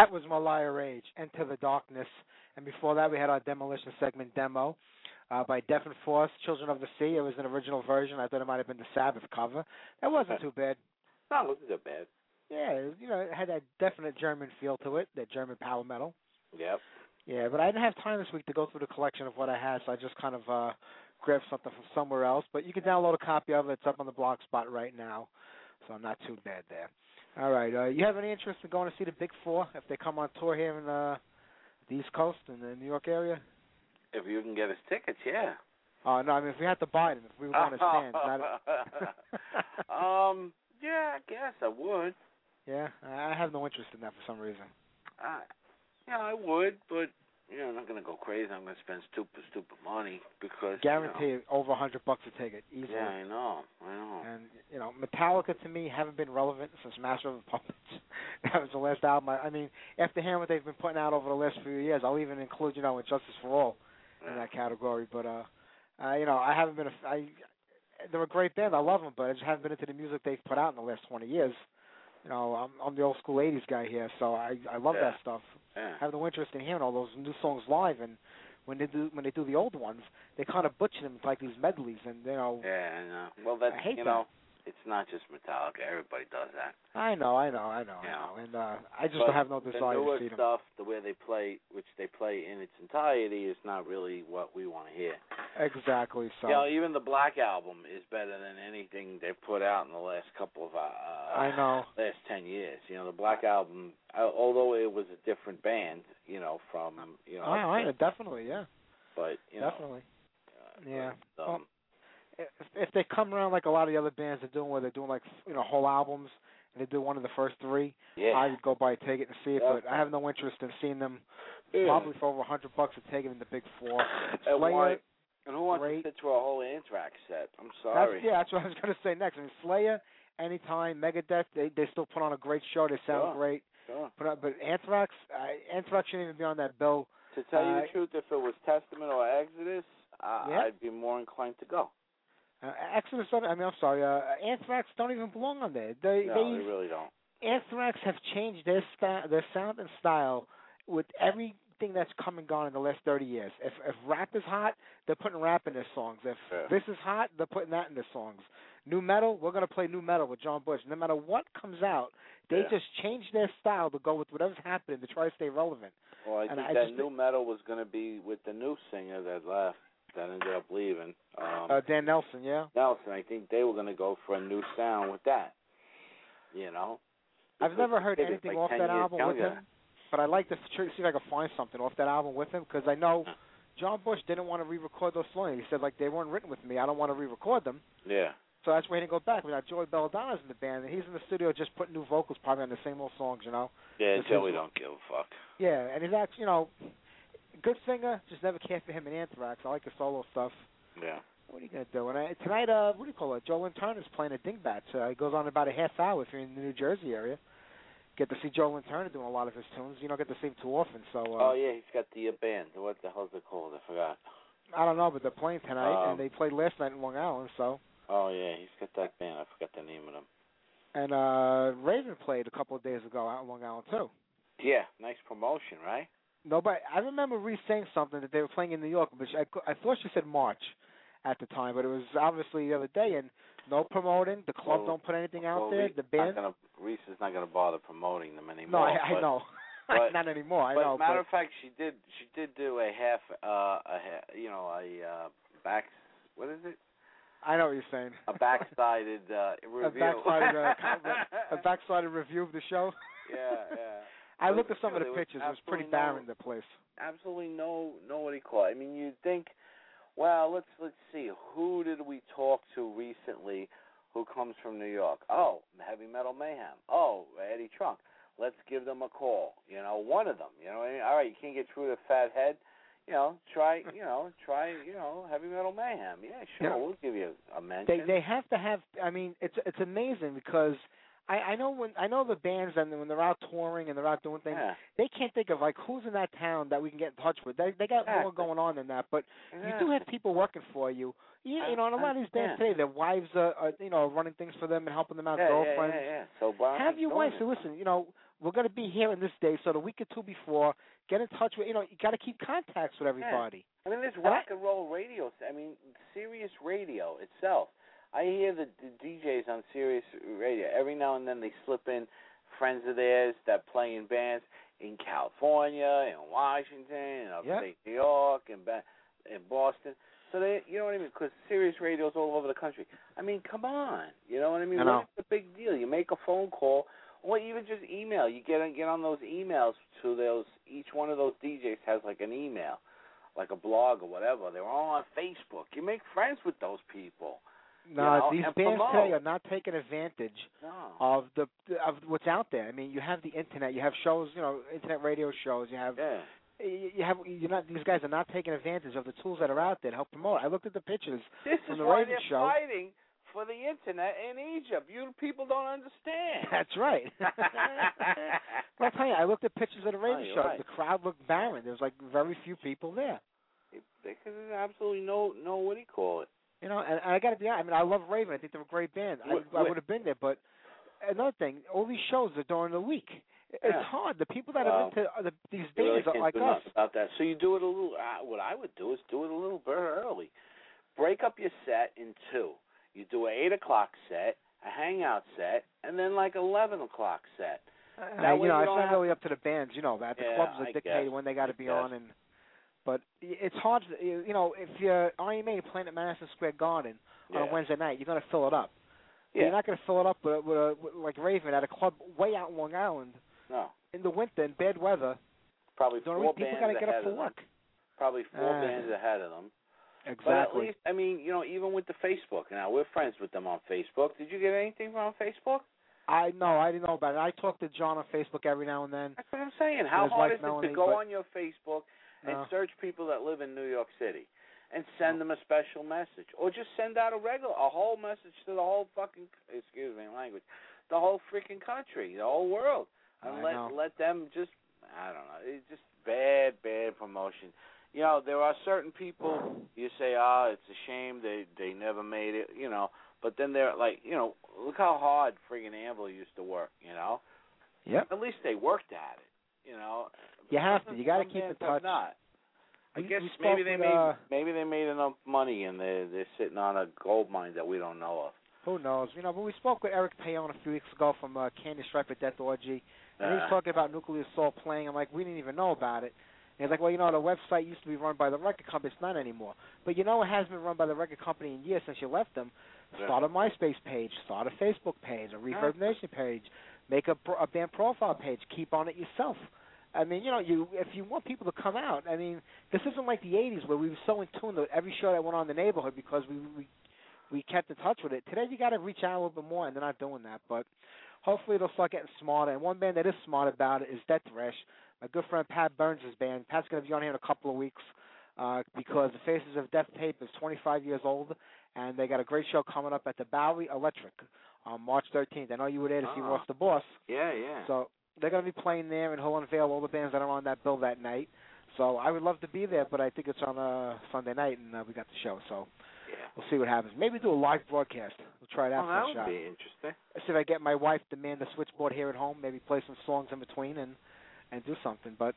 That was Malaya Rage, Enter the Darkness. And before that, we had our demolition segment demo uh, by Deaf and Force, Children of the Sea. It was an original version. I thought it might have been the Sabbath cover. That wasn't too bad. It wasn't that bad. Yeah, you know, it had that definite German feel to it, that German power metal. Yep. Yeah, but I didn't have time this week to go through the collection of what I had, so I just kind of uh grabbed something from somewhere else. But you can download a copy of it. It's up on the blog spot right now, so I'm not too bad there. All right, uh, you have any interest in going to see the Big Four if they come on tour here in uh, the East Coast in the New York area? If you can get us tickets, yeah. Oh no, I mean if we had to buy them, if we were going to stand, not. [LAUGHS] um. Yeah, I guess I would. yeah, I have no interest in that for some reason. I, yeah, I would, but you know, I'm not gonna go crazy. I'm gonna spend stupid, stupid money because Guarantee over a hundred bucks a ticket easily. yeah, I know, I know. And you know, Metallica to me haven't been relevant since Master of the Puppets. [LAUGHS] that was the last album. I, I mean, after hearing what they've been putting out over the last few years, I'll even include you know And Justice for All in that category. But uh, uh, you know, I haven't been. A, I they're a great band. I love them, but I just haven't been into the music they've put out in the last twenty years. You know, I'm I'm the old school '80s guy here, so I I love Yeah. that stuff. Yeah. I have no interest in hearing all those new songs live, and when they do when they do the old ones, they kind of butcher them. It's like these medleys, and you know. Yeah, I know. Well, that's I hate you know, it's not just Metallica. Everybody does that. I know, I know, I know, I know, and uh, I just But have no the desire newer to see them. stuff, the way they play, which they play in its entirety, is not really what we want to hear. Exactly. So You know, even the Black album is better than anything they've put out in the last couple of uh, I know. [LAUGHS] last ten years. You know, the Black album, uh, although it was a different band, you know, from you know, I, I know, definitely, yeah, but you know, definitely. uh, Yeah. but, um, if they come around like a lot of the other bands are doing, where they're doing like you know whole albums, and they do one of the first three, yeah, I would go buy a ticket and see it. But I have no interest in seeing them Yeah. probably for over a hundred bucks a ticket in the big four. And Slayer, why- and who wants great. to sit through a whole Anthrax set? I'm That's, sorry. yeah, that's what I was going to say next. I mean, Slayer, Anytime, Megadeth, they they still put on a great show. They sound Sure. great. Sure. But but Anthrax, uh, Anthrax shouldn't even be on that bill. To tell you Uh, the truth, if it was Testament or Exodus, uh, Yeah. I'd be more inclined to go. Uh, Exodus, I mean, I'm sorry, uh, Anthrax don't even belong on there. They No, they they really don't. Anthrax have changed their sta- their sound and style with everything that's come and gone in the last 30 years. If if rap is hot, they're putting rap in their songs. If Yeah. this is hot, they're putting that in their songs. Nu metal, we're gonna play nu metal with John Bush. No matter what comes out, they Yeah. just change their style to go with whatever's happening to try to stay relevant. Well, I And think I that just nu metal was going to be with the new singer that left, that ended up leaving. Um, Uh, Dan Nelson, yeah. Nelson, I think they were going to go for a new sound with that. You know. I've never heard anything like off that album with him, but I'd like to see if I can find something off that album with him because I know John Bush didn't want to re-record those songs. He said like they weren't written with me. I don't want to re-record them. Yeah. So that's why he didn't go back. We got Joey Belladonna's in the band, and he's in the studio just putting new vocals probably on the same old songs, you know. Yeah, Joey don't give a fuck. Yeah, and he's actually, you know, good singer. Just never cared for him in Anthrax. I like his solo stuff. Yeah. What are you gonna do? And I, tonight, uh, what do you call it? Joel Turner's playing at Dingbatz. Uh, it goes on about a half hour if you're in the New Jersey area. Get to see Joel Turner doing a lot of his tunes. You don't get to see him too often, so uh, oh yeah, he's got the uh, band. What the hell's it called? I forgot. I don't know. But they're playing tonight, Um, and they played last night in Long Island. So, Oh yeah, he's got that band. I forgot the name of them. and uh Raven played a couple of days ago out in Long Island too. Yeah, nice promotion, right? Nobody. I remember Reese saying something that they were playing in New York, but I, I thought she said March at the time, but it was obviously the other day. And no promoting. The club Well- don't put anything out well, there. Reese The is band. Not gonna, Reese is not going to bother promoting them no, anymore. I, I but, know. [LAUGHS] but- Not anymore. I but know. matter but of fact, she did. She did do a half. Uh, a ha- you know, a uh, back. What is it? I know what you're saying. A backsided uh, [LAUGHS] a review. backsided, uh, [LAUGHS] a backsided review of the show. yeah, yeah. I looked at some of the pictures. It was pretty no- barren. The place. absolutely no no what do you call it? I mean you'd think well, let's let's see, who did we talk to recently who comes from New York? Oh, Heavy Metal Mayhem. Oh, Eddie Trunk. Let's give them a call. You know, one of them. You know, what I mean? all right, you can't get through the fat head. You know, try. [LAUGHS] You know, try. You know, Heavy Metal Mayhem. Yeah, sure, Yeah. we'll give you a mention. They they have to have. I mean, it's it's amazing because I I know when I know the bands and when they're out touring and they're out doing things, yeah. they can't think of like who's in that town that we can get in touch with. They they got more going on than that. But you do have people working for you. Yeah, you know, and a lot of these bands Yeah. today, their wives are, are you know running things for them and helping them out, yeah, yeah, girlfriends. yeah, yeah. So Brown Have your wife say, listen, you know, we're going to be here in this day, so the week or two before, get in touch with you know you got to keep contacts with everybody. I mean, there's I- rock and roll radio. I mean, Sirius Radio itself. I hear the, the DJs on Sirius Radio every now and then. They slip in friends of theirs that play in bands in California, in Washington, in upstate New York, and ba- in Boston. So they, you know what I mean? Because Sirius Radio's all over the country. I mean, come on. You know what I mean? I know. What's the big deal? You make a phone call, or even just email. You get on, get on those emails to those. Each one of those DJs has like an email, like a blog or whatever. They're all on Facebook. You make friends with those people. No, you know, these bands promote. today are not taking advantage No. of the of what's out there. I mean, you have the internet, you have shows, you know, internet radio shows. You have Yeah. you have you're not these guys are not taking advantage of the tools that are out there to help promote. I looked at the pictures This from is the why Raven they're show. fighting for the internet in Egypt. You people don't understand. [LAUGHS] That's right. [LAUGHS] but I'll tell you, I looked at pictures of the Raven Oh, show. right. The crowd looked barren. There was like very few people there. Because there's absolutely no no what do you call it? You know, and, and I got to be honest. I mean, I love Raven. I think they're a great band. I, I would have been there, but another thing, all these shows are during the week. It's Yeah. hard. The people that Well, are into the, these You really are like us. about that. So you do it a little. Uh, what I would do is do it a little bit early. Break up your set in two. You do an eight o'clock set, a hangout set, and then like eleven o'clock set. Uh, That you know, you it's have- really up to the bands. You know that the Yeah, clubs are dictating when they got to be guess. on, and but it's hard. To, you know, if you're RMA playing at Madison Square Garden on a Wednesday night, you're going to fill it up. Yeah. You're not going to fill it up with, a, with, a, with like Raven at a club way out in Long Island No, in the winter in bad weather. probably four week, people bands got to get ahead up for work. Probably four Ah. bands ahead of them. But at Exactly. least, I mean, you know, even with the Facebook now, we're friends with them on Facebook. Did you get anything from Facebook? I know. I didn't know about it. I talk to John on Facebook every now and then. That's what I'm saying. How hard is Melanie, it to go on your Facebook and No. search people that live in New York City and send them a special message, or just send out a regular, a whole message to the whole fucking, excuse me, language, the whole freaking country, the whole world, and I let know. let them just, I don't know, it's just bad, bad promotion. You know, there are certain people you say, ah, it's a shame they they never made it, you know, but then they're like, you know, look how hard friggin' Anvil used to work, you know. yeah. At least they worked at it, you know. You have to. You got to keep in touch. Not. I guess maybe they with, made uh, maybe they made enough money and they're they're sitting on a gold mine that we don't know of. Who knows? You know, but we spoke with Eric Payon a few weeks ago from uh, Candy Striper Death Orgy, and he was Uh, talking about Nuclear Assault playing. I'm like, we didn't even know about it. And he's like, well, you know, the website used to be run by the record company. It's not anymore. But you know, it has been run by the record company in years since you left them. Yeah. Start a MySpace page, start a Facebook page, a ReverbNation page, make a, a band profile page, keep on it yourself. I mean, you know, you if you want people to come out, I mean, this isn't like the '80s where we were so in tune to every show that went on in the neighborhood because we we we kept in touch with it. Today, you got to reach out a little bit more, and they're not doing that. But hopefully, they'll start getting smarter. And one band that is smart about it is Death Thresh. My good friend Pat Burns' band. Pat's going to be on here in a couple of weeks uh, because the Faces of Death tape is 25 years old, and they got a great show coming up at the Bowery Electric on March 13th. I know you were there to see Ah. Ross the Boss. yeah, yeah. So they're going to be playing there, and he'll unveil all the bands that are on that bill that night. So I would love to be there, but I think it's on a Sunday night, and uh, we got the show. So yeah. we'll see what happens. Maybe do a live broadcast. We'll try it out Oh, for that a would shot. be interesting. See if I get my wife to man the switchboard here at home. Maybe play some songs in between and and do something. But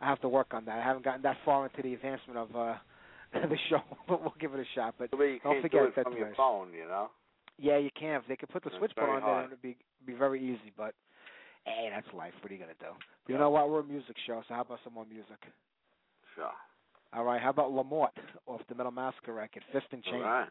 I have to work on that. I haven't gotten that far into the advancement of uh [LAUGHS] the show, [LAUGHS] but we'll give it a shot. But you don't forget do it that from your phone, you know. Yeah, you can. If they could put the That's switchboard on there, it would be be very easy. But hey, that's life. What are you gonna do? But you know what? We're a music show, so how about some more music? Sure. All right. How about Lamort off the Metal Massacre record, Fist and Chain? All right.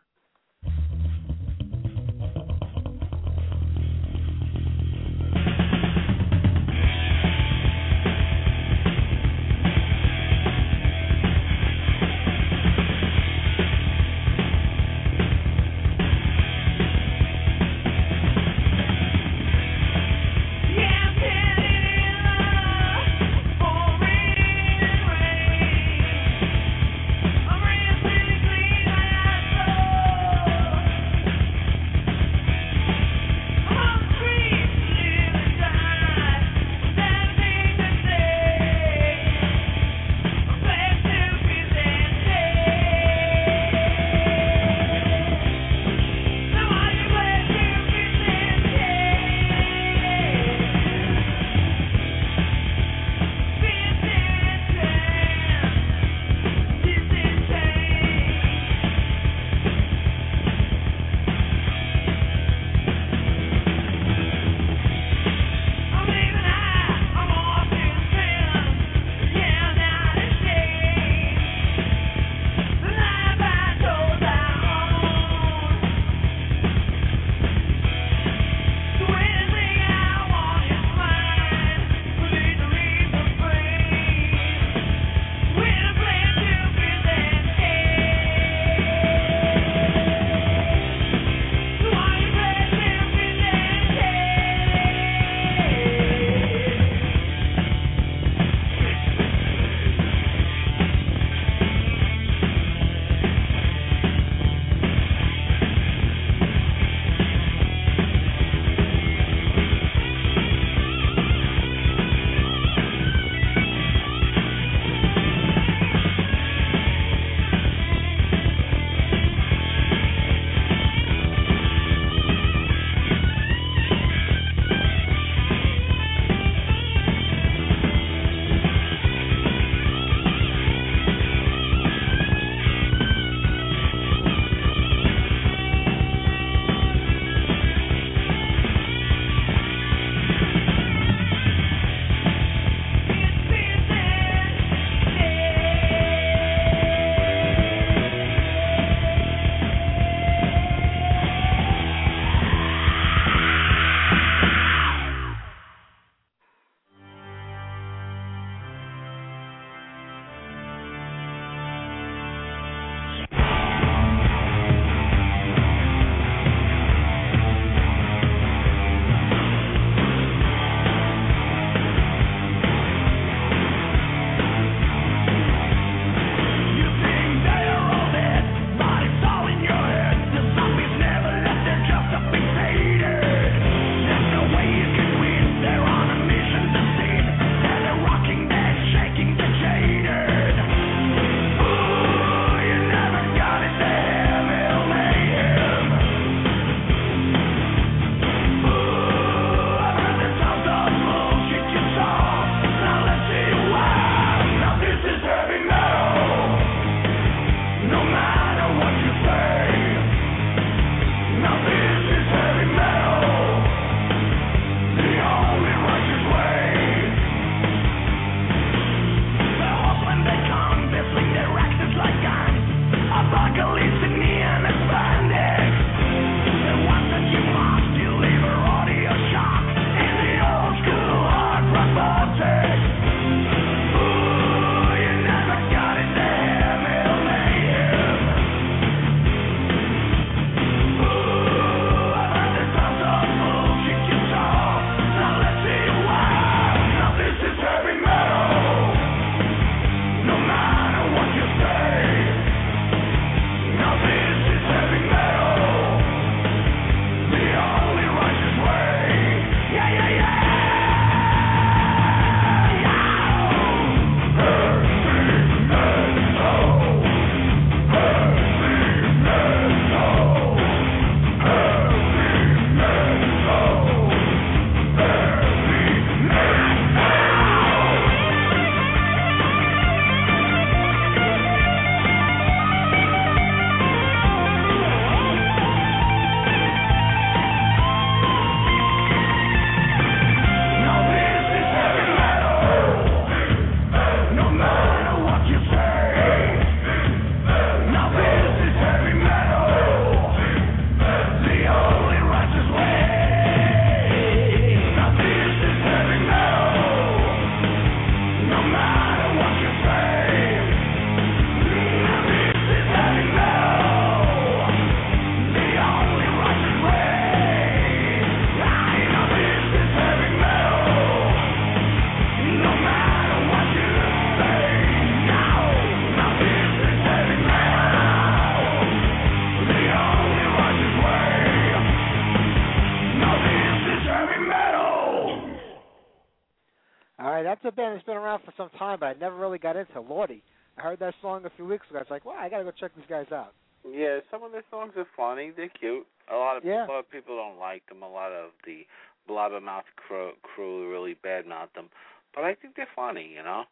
Around for some time, but I never really got into Lordi. I heard that song a few weeks ago. I was like, well, I gotta go check these guys out. Yeah, some of their songs are funny. They're cute. A lot of Yeah. a lot of people don't like them. A lot of the blabbermouth crew, crew really badmouth them, but I think they're funny. You know,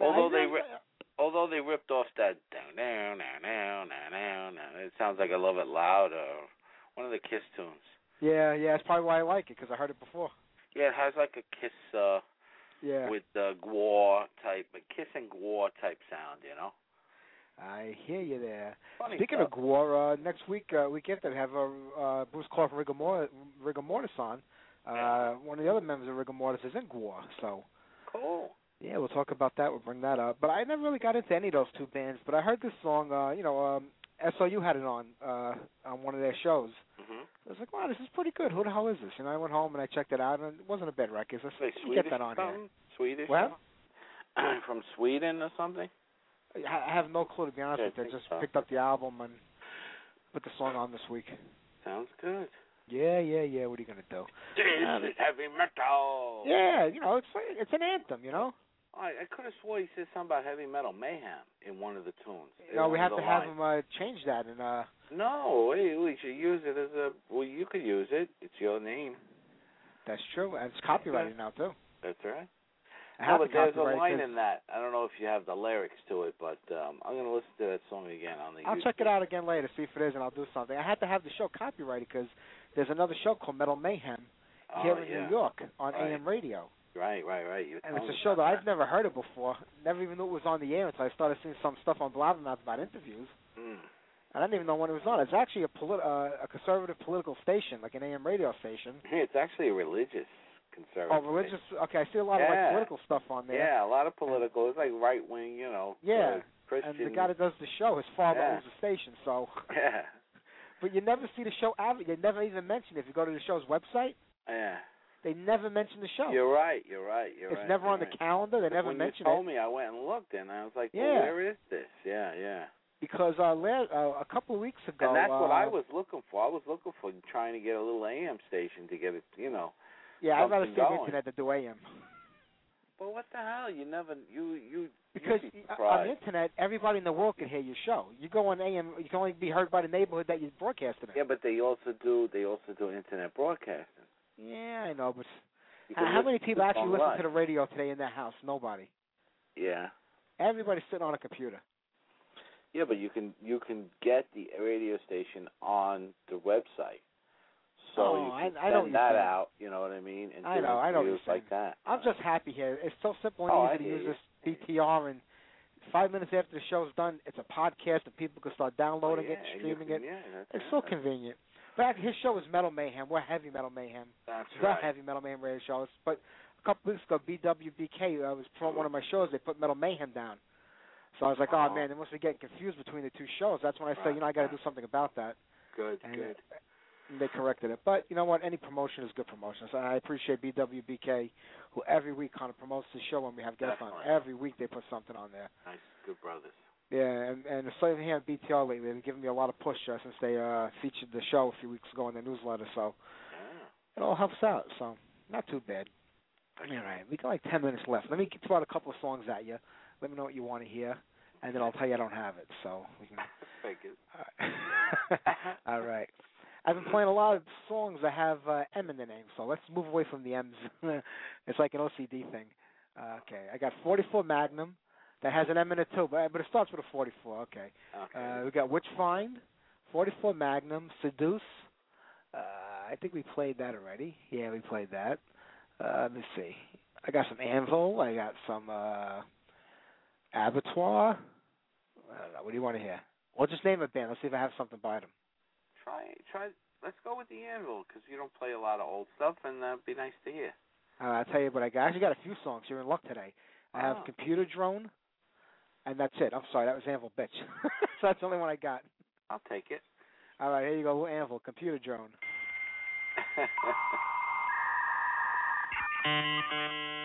although they ri- although they ripped off that down down down down down down. down. It sounds like I love it loud or one of the Kiss tunes. yeah, yeah, that's probably why I like it because I heard it before. Yeah, it has like a Kiss uh Yeah, with the Gwar type, a Kiss and Gwar type sound. You know, I hear you there. funny Speaking stuff. of Gwar, uh, next week, uh, week after, we have uh, uh, Bruce Clark from Rigor, Mor- Rigor Mortis on. Uh, Yeah. One of the other members of Rigor Mortis is in Gwar, so cool. yeah, we'll talk about that. We'll bring that up. But I never really got into any of those two bands. But I heard this song. Uh, you know, um, SOU had it on uh, on one of their shows. Mhm. I was like, wow, this is pretty good. Who the hell is this? You know, I went home and I checked it out, and it wasn't a bad record. So they let's Swedish get that on or here. Swedish? Well, [CLEARS THROAT] from Sweden or something? I I have no clue to be honest Yeah, I with you. I just so. picked up the album and put the song on this week. Sounds good. Yeah, yeah, yeah. What are you gonna do? This is heavy metal. Yeah, you know, it's it's an anthem, you know. I, I could have swore he said something about heavy metal mayhem in one of the tunes. In we have to have him uh, change that, and uh, No, we, we should use it as a. Well, you could use it. It's your name. that's true, and it's copyrighted now too. That's right. I No, have but there's a line in that. I don't know if you have the lyrics to it, but um I'm gonna listen to that song again on the. I'll YouTube. check it out again later, see if it is, and I'll do something. I had to have the show copyrighted because there's another show called Metal Mayhem Oh, here in yeah. New York on Right. AM radio, Right, right, right. You and it's a show that about I've never heard of before. Never even knew it was on the air until I started seeing some stuff on Blabbermouth about interviews. Mm. I didn't even know when it was on. It's actually a polit- uh, a conservative political station, like an AM radio station. [LAUGHS] It's actually a religious conservative. Oh, religious. Okay, I see a lot of like political stuff on there. Yeah, a lot of political. It's like right wing, you know. Yeah, uh, Christian. And the guy that does the show, his father Yeah. owns the station, so. [LAUGHS] Yeah, But you never see the show. adver- They never even mention it. if you go to the show's website. yeah. They never mention the show. You're right. You're right. You're it's right. It's never on the right. calendar. They But never when mention you told it me, I went and looked, and I was like, well, Yeah. where is this? Yeah, yeah. because uh, la- uh, a couple of weeks ago. and that's what I uh, was looking for. I was looking for trying to get a little AM station to get it, you know. Yeah, I'd rather something see the going. internet than do AM. But what the hell? You never, you, you. Because be on the internet, everybody in the world can hear your show. You go on AM, you can only be heard by the neighborhood that you're broadcasting in. Yeah, but they also do. They also do internet broadcasting. Yeah, I know, but You how, many people actually listen to the radio today in their house? Nobody. Yeah. Everybody's sitting on a computer. Yeah, but you can you can get the radio station on the website, so Oh, you I- can I what send that out. You know what I mean? And I know, I know like that. I'm just happy here. It's so simple and Oh, I easy to use you. this BTR, and five minutes after the show's done, it's a podcast, and people can start oh, downloading oh, yeah, it, streaming can- it. Yeah, It's so convenient. Actually, his show is Metal Mayhem. We're Heavy Metal Mayhem. That's the right. Heavy Metal Mayhem radio show. But a couple weeks ago, BWBK uh, was promoting one of my shows. They put Metal Mayhem down. So I was like, oh, Oh. man, they must be getting confused between the two shows. That's when I said, you know, I got to do something about that. Good, And, good. and they corrected it. But you know what? Any promotion is good promotion. So I appreciate BWBK, who every week kind of promotes the show when we have guests on. Every week they put something on there. Nice, good brothers. Yeah, and and the same here at BTR lately, they've given me a lot of push uh, since they uh featured the show a few weeks ago in their newsletter. So Yeah. it all helps out. So not too bad. All right, we got like ten minutes left. Let me throw out a couple of songs at you. Let me know what you want to hear, and then I'll tell you I don't have it. So we can. [LAUGHS] Figures. [LAUGHS] All right. I've been playing a lot of songs that have uh, M in the name, so let's move away from the M's. [LAUGHS] it's like an OCD thing. Uh, okay, I got 44 Magnum that has an M in it too, but but it starts with a 44. Okay. Okay. Uh, we got Witchfynde, 44 Magnum, Seduce. Uh, I think we played that already. Yeah, we played that. Uh, let me see. I got some Anvil. I got some uh, Abattoir. I don't know. What do you want to hear? Or just name a band. Let's see if I have something by them. try, try. Let's go with the Anvil because you don't play a lot of old stuff, and that'd be nice to hear. Uh, I'll tell you what I got. I actually got a few songs. You're in luck today. I have Ah. Computer Drone, and that's it. I'm sorry, that was Anvil Bitch. [LAUGHS] so that's the only one I got. I'll take it. All right, here you go, Anvil, Computer Drone. [LAUGHS]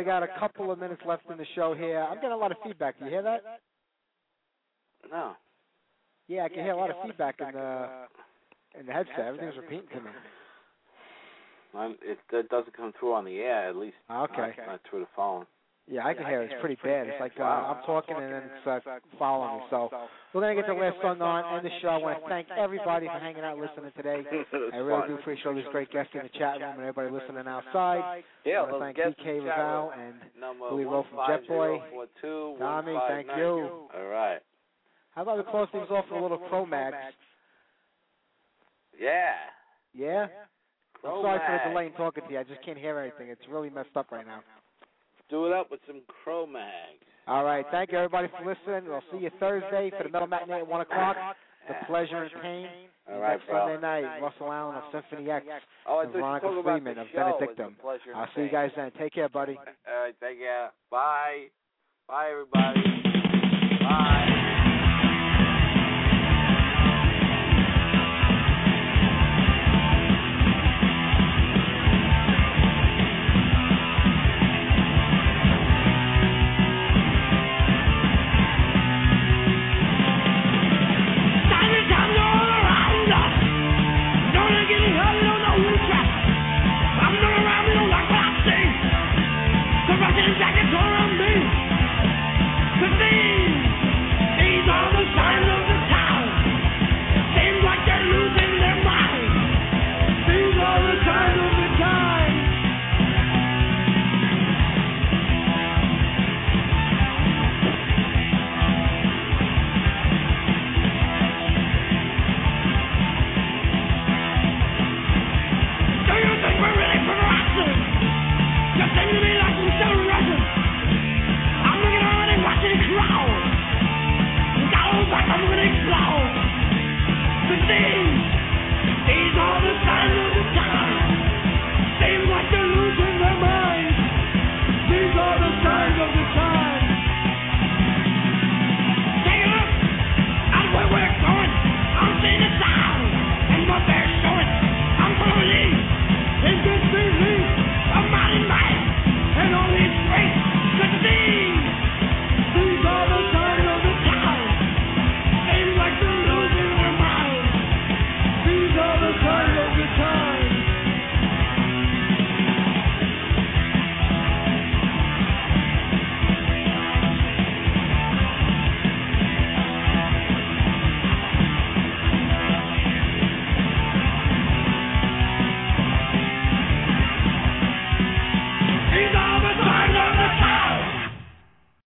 only got a couple of minutes left in the show here. I'm getting a lot of feedback. Do you hear that? No. Yeah, I can hear a lot of feedback in the in the headset. Everything's repeating to me. I'm, it, it doesn't come through on the air, at least. Ah, okay. Not through the phone. Yeah, I can hear it. It's pretty bad. It's like uh, Wow. I'm talking and then it's uh, following me. So we're gonna get the last song on, end the show. I want to thank everybody for hanging out, listening today. I really do appreciate all these great guests in the chat room and everybody listening outside. Yeah, I want to thank guests DK in Revelle and Number Louis Rowe from Jetboy. 15042 Tommy, thank you. All right. How about we close things off with a little Cro-Mags? Yeah. Yeah. I'm sorry for the delay in talking to you. I just can't hear anything. It's really messed up right now. Do it up with some Cro-Mags. All right. Thank you, everybody, for listening. We'll see you Thursday for the Metal Matinee at 1 o'clock. The. Pleasure and Pain. All right, next bro. Sunday night, Russell Allen of Symphony X Oh, and Veronica Freeman of. Benedictum. I'll see you guys then. Take care, buddy. All right, take care. Bye. Bye, everybody. Bye.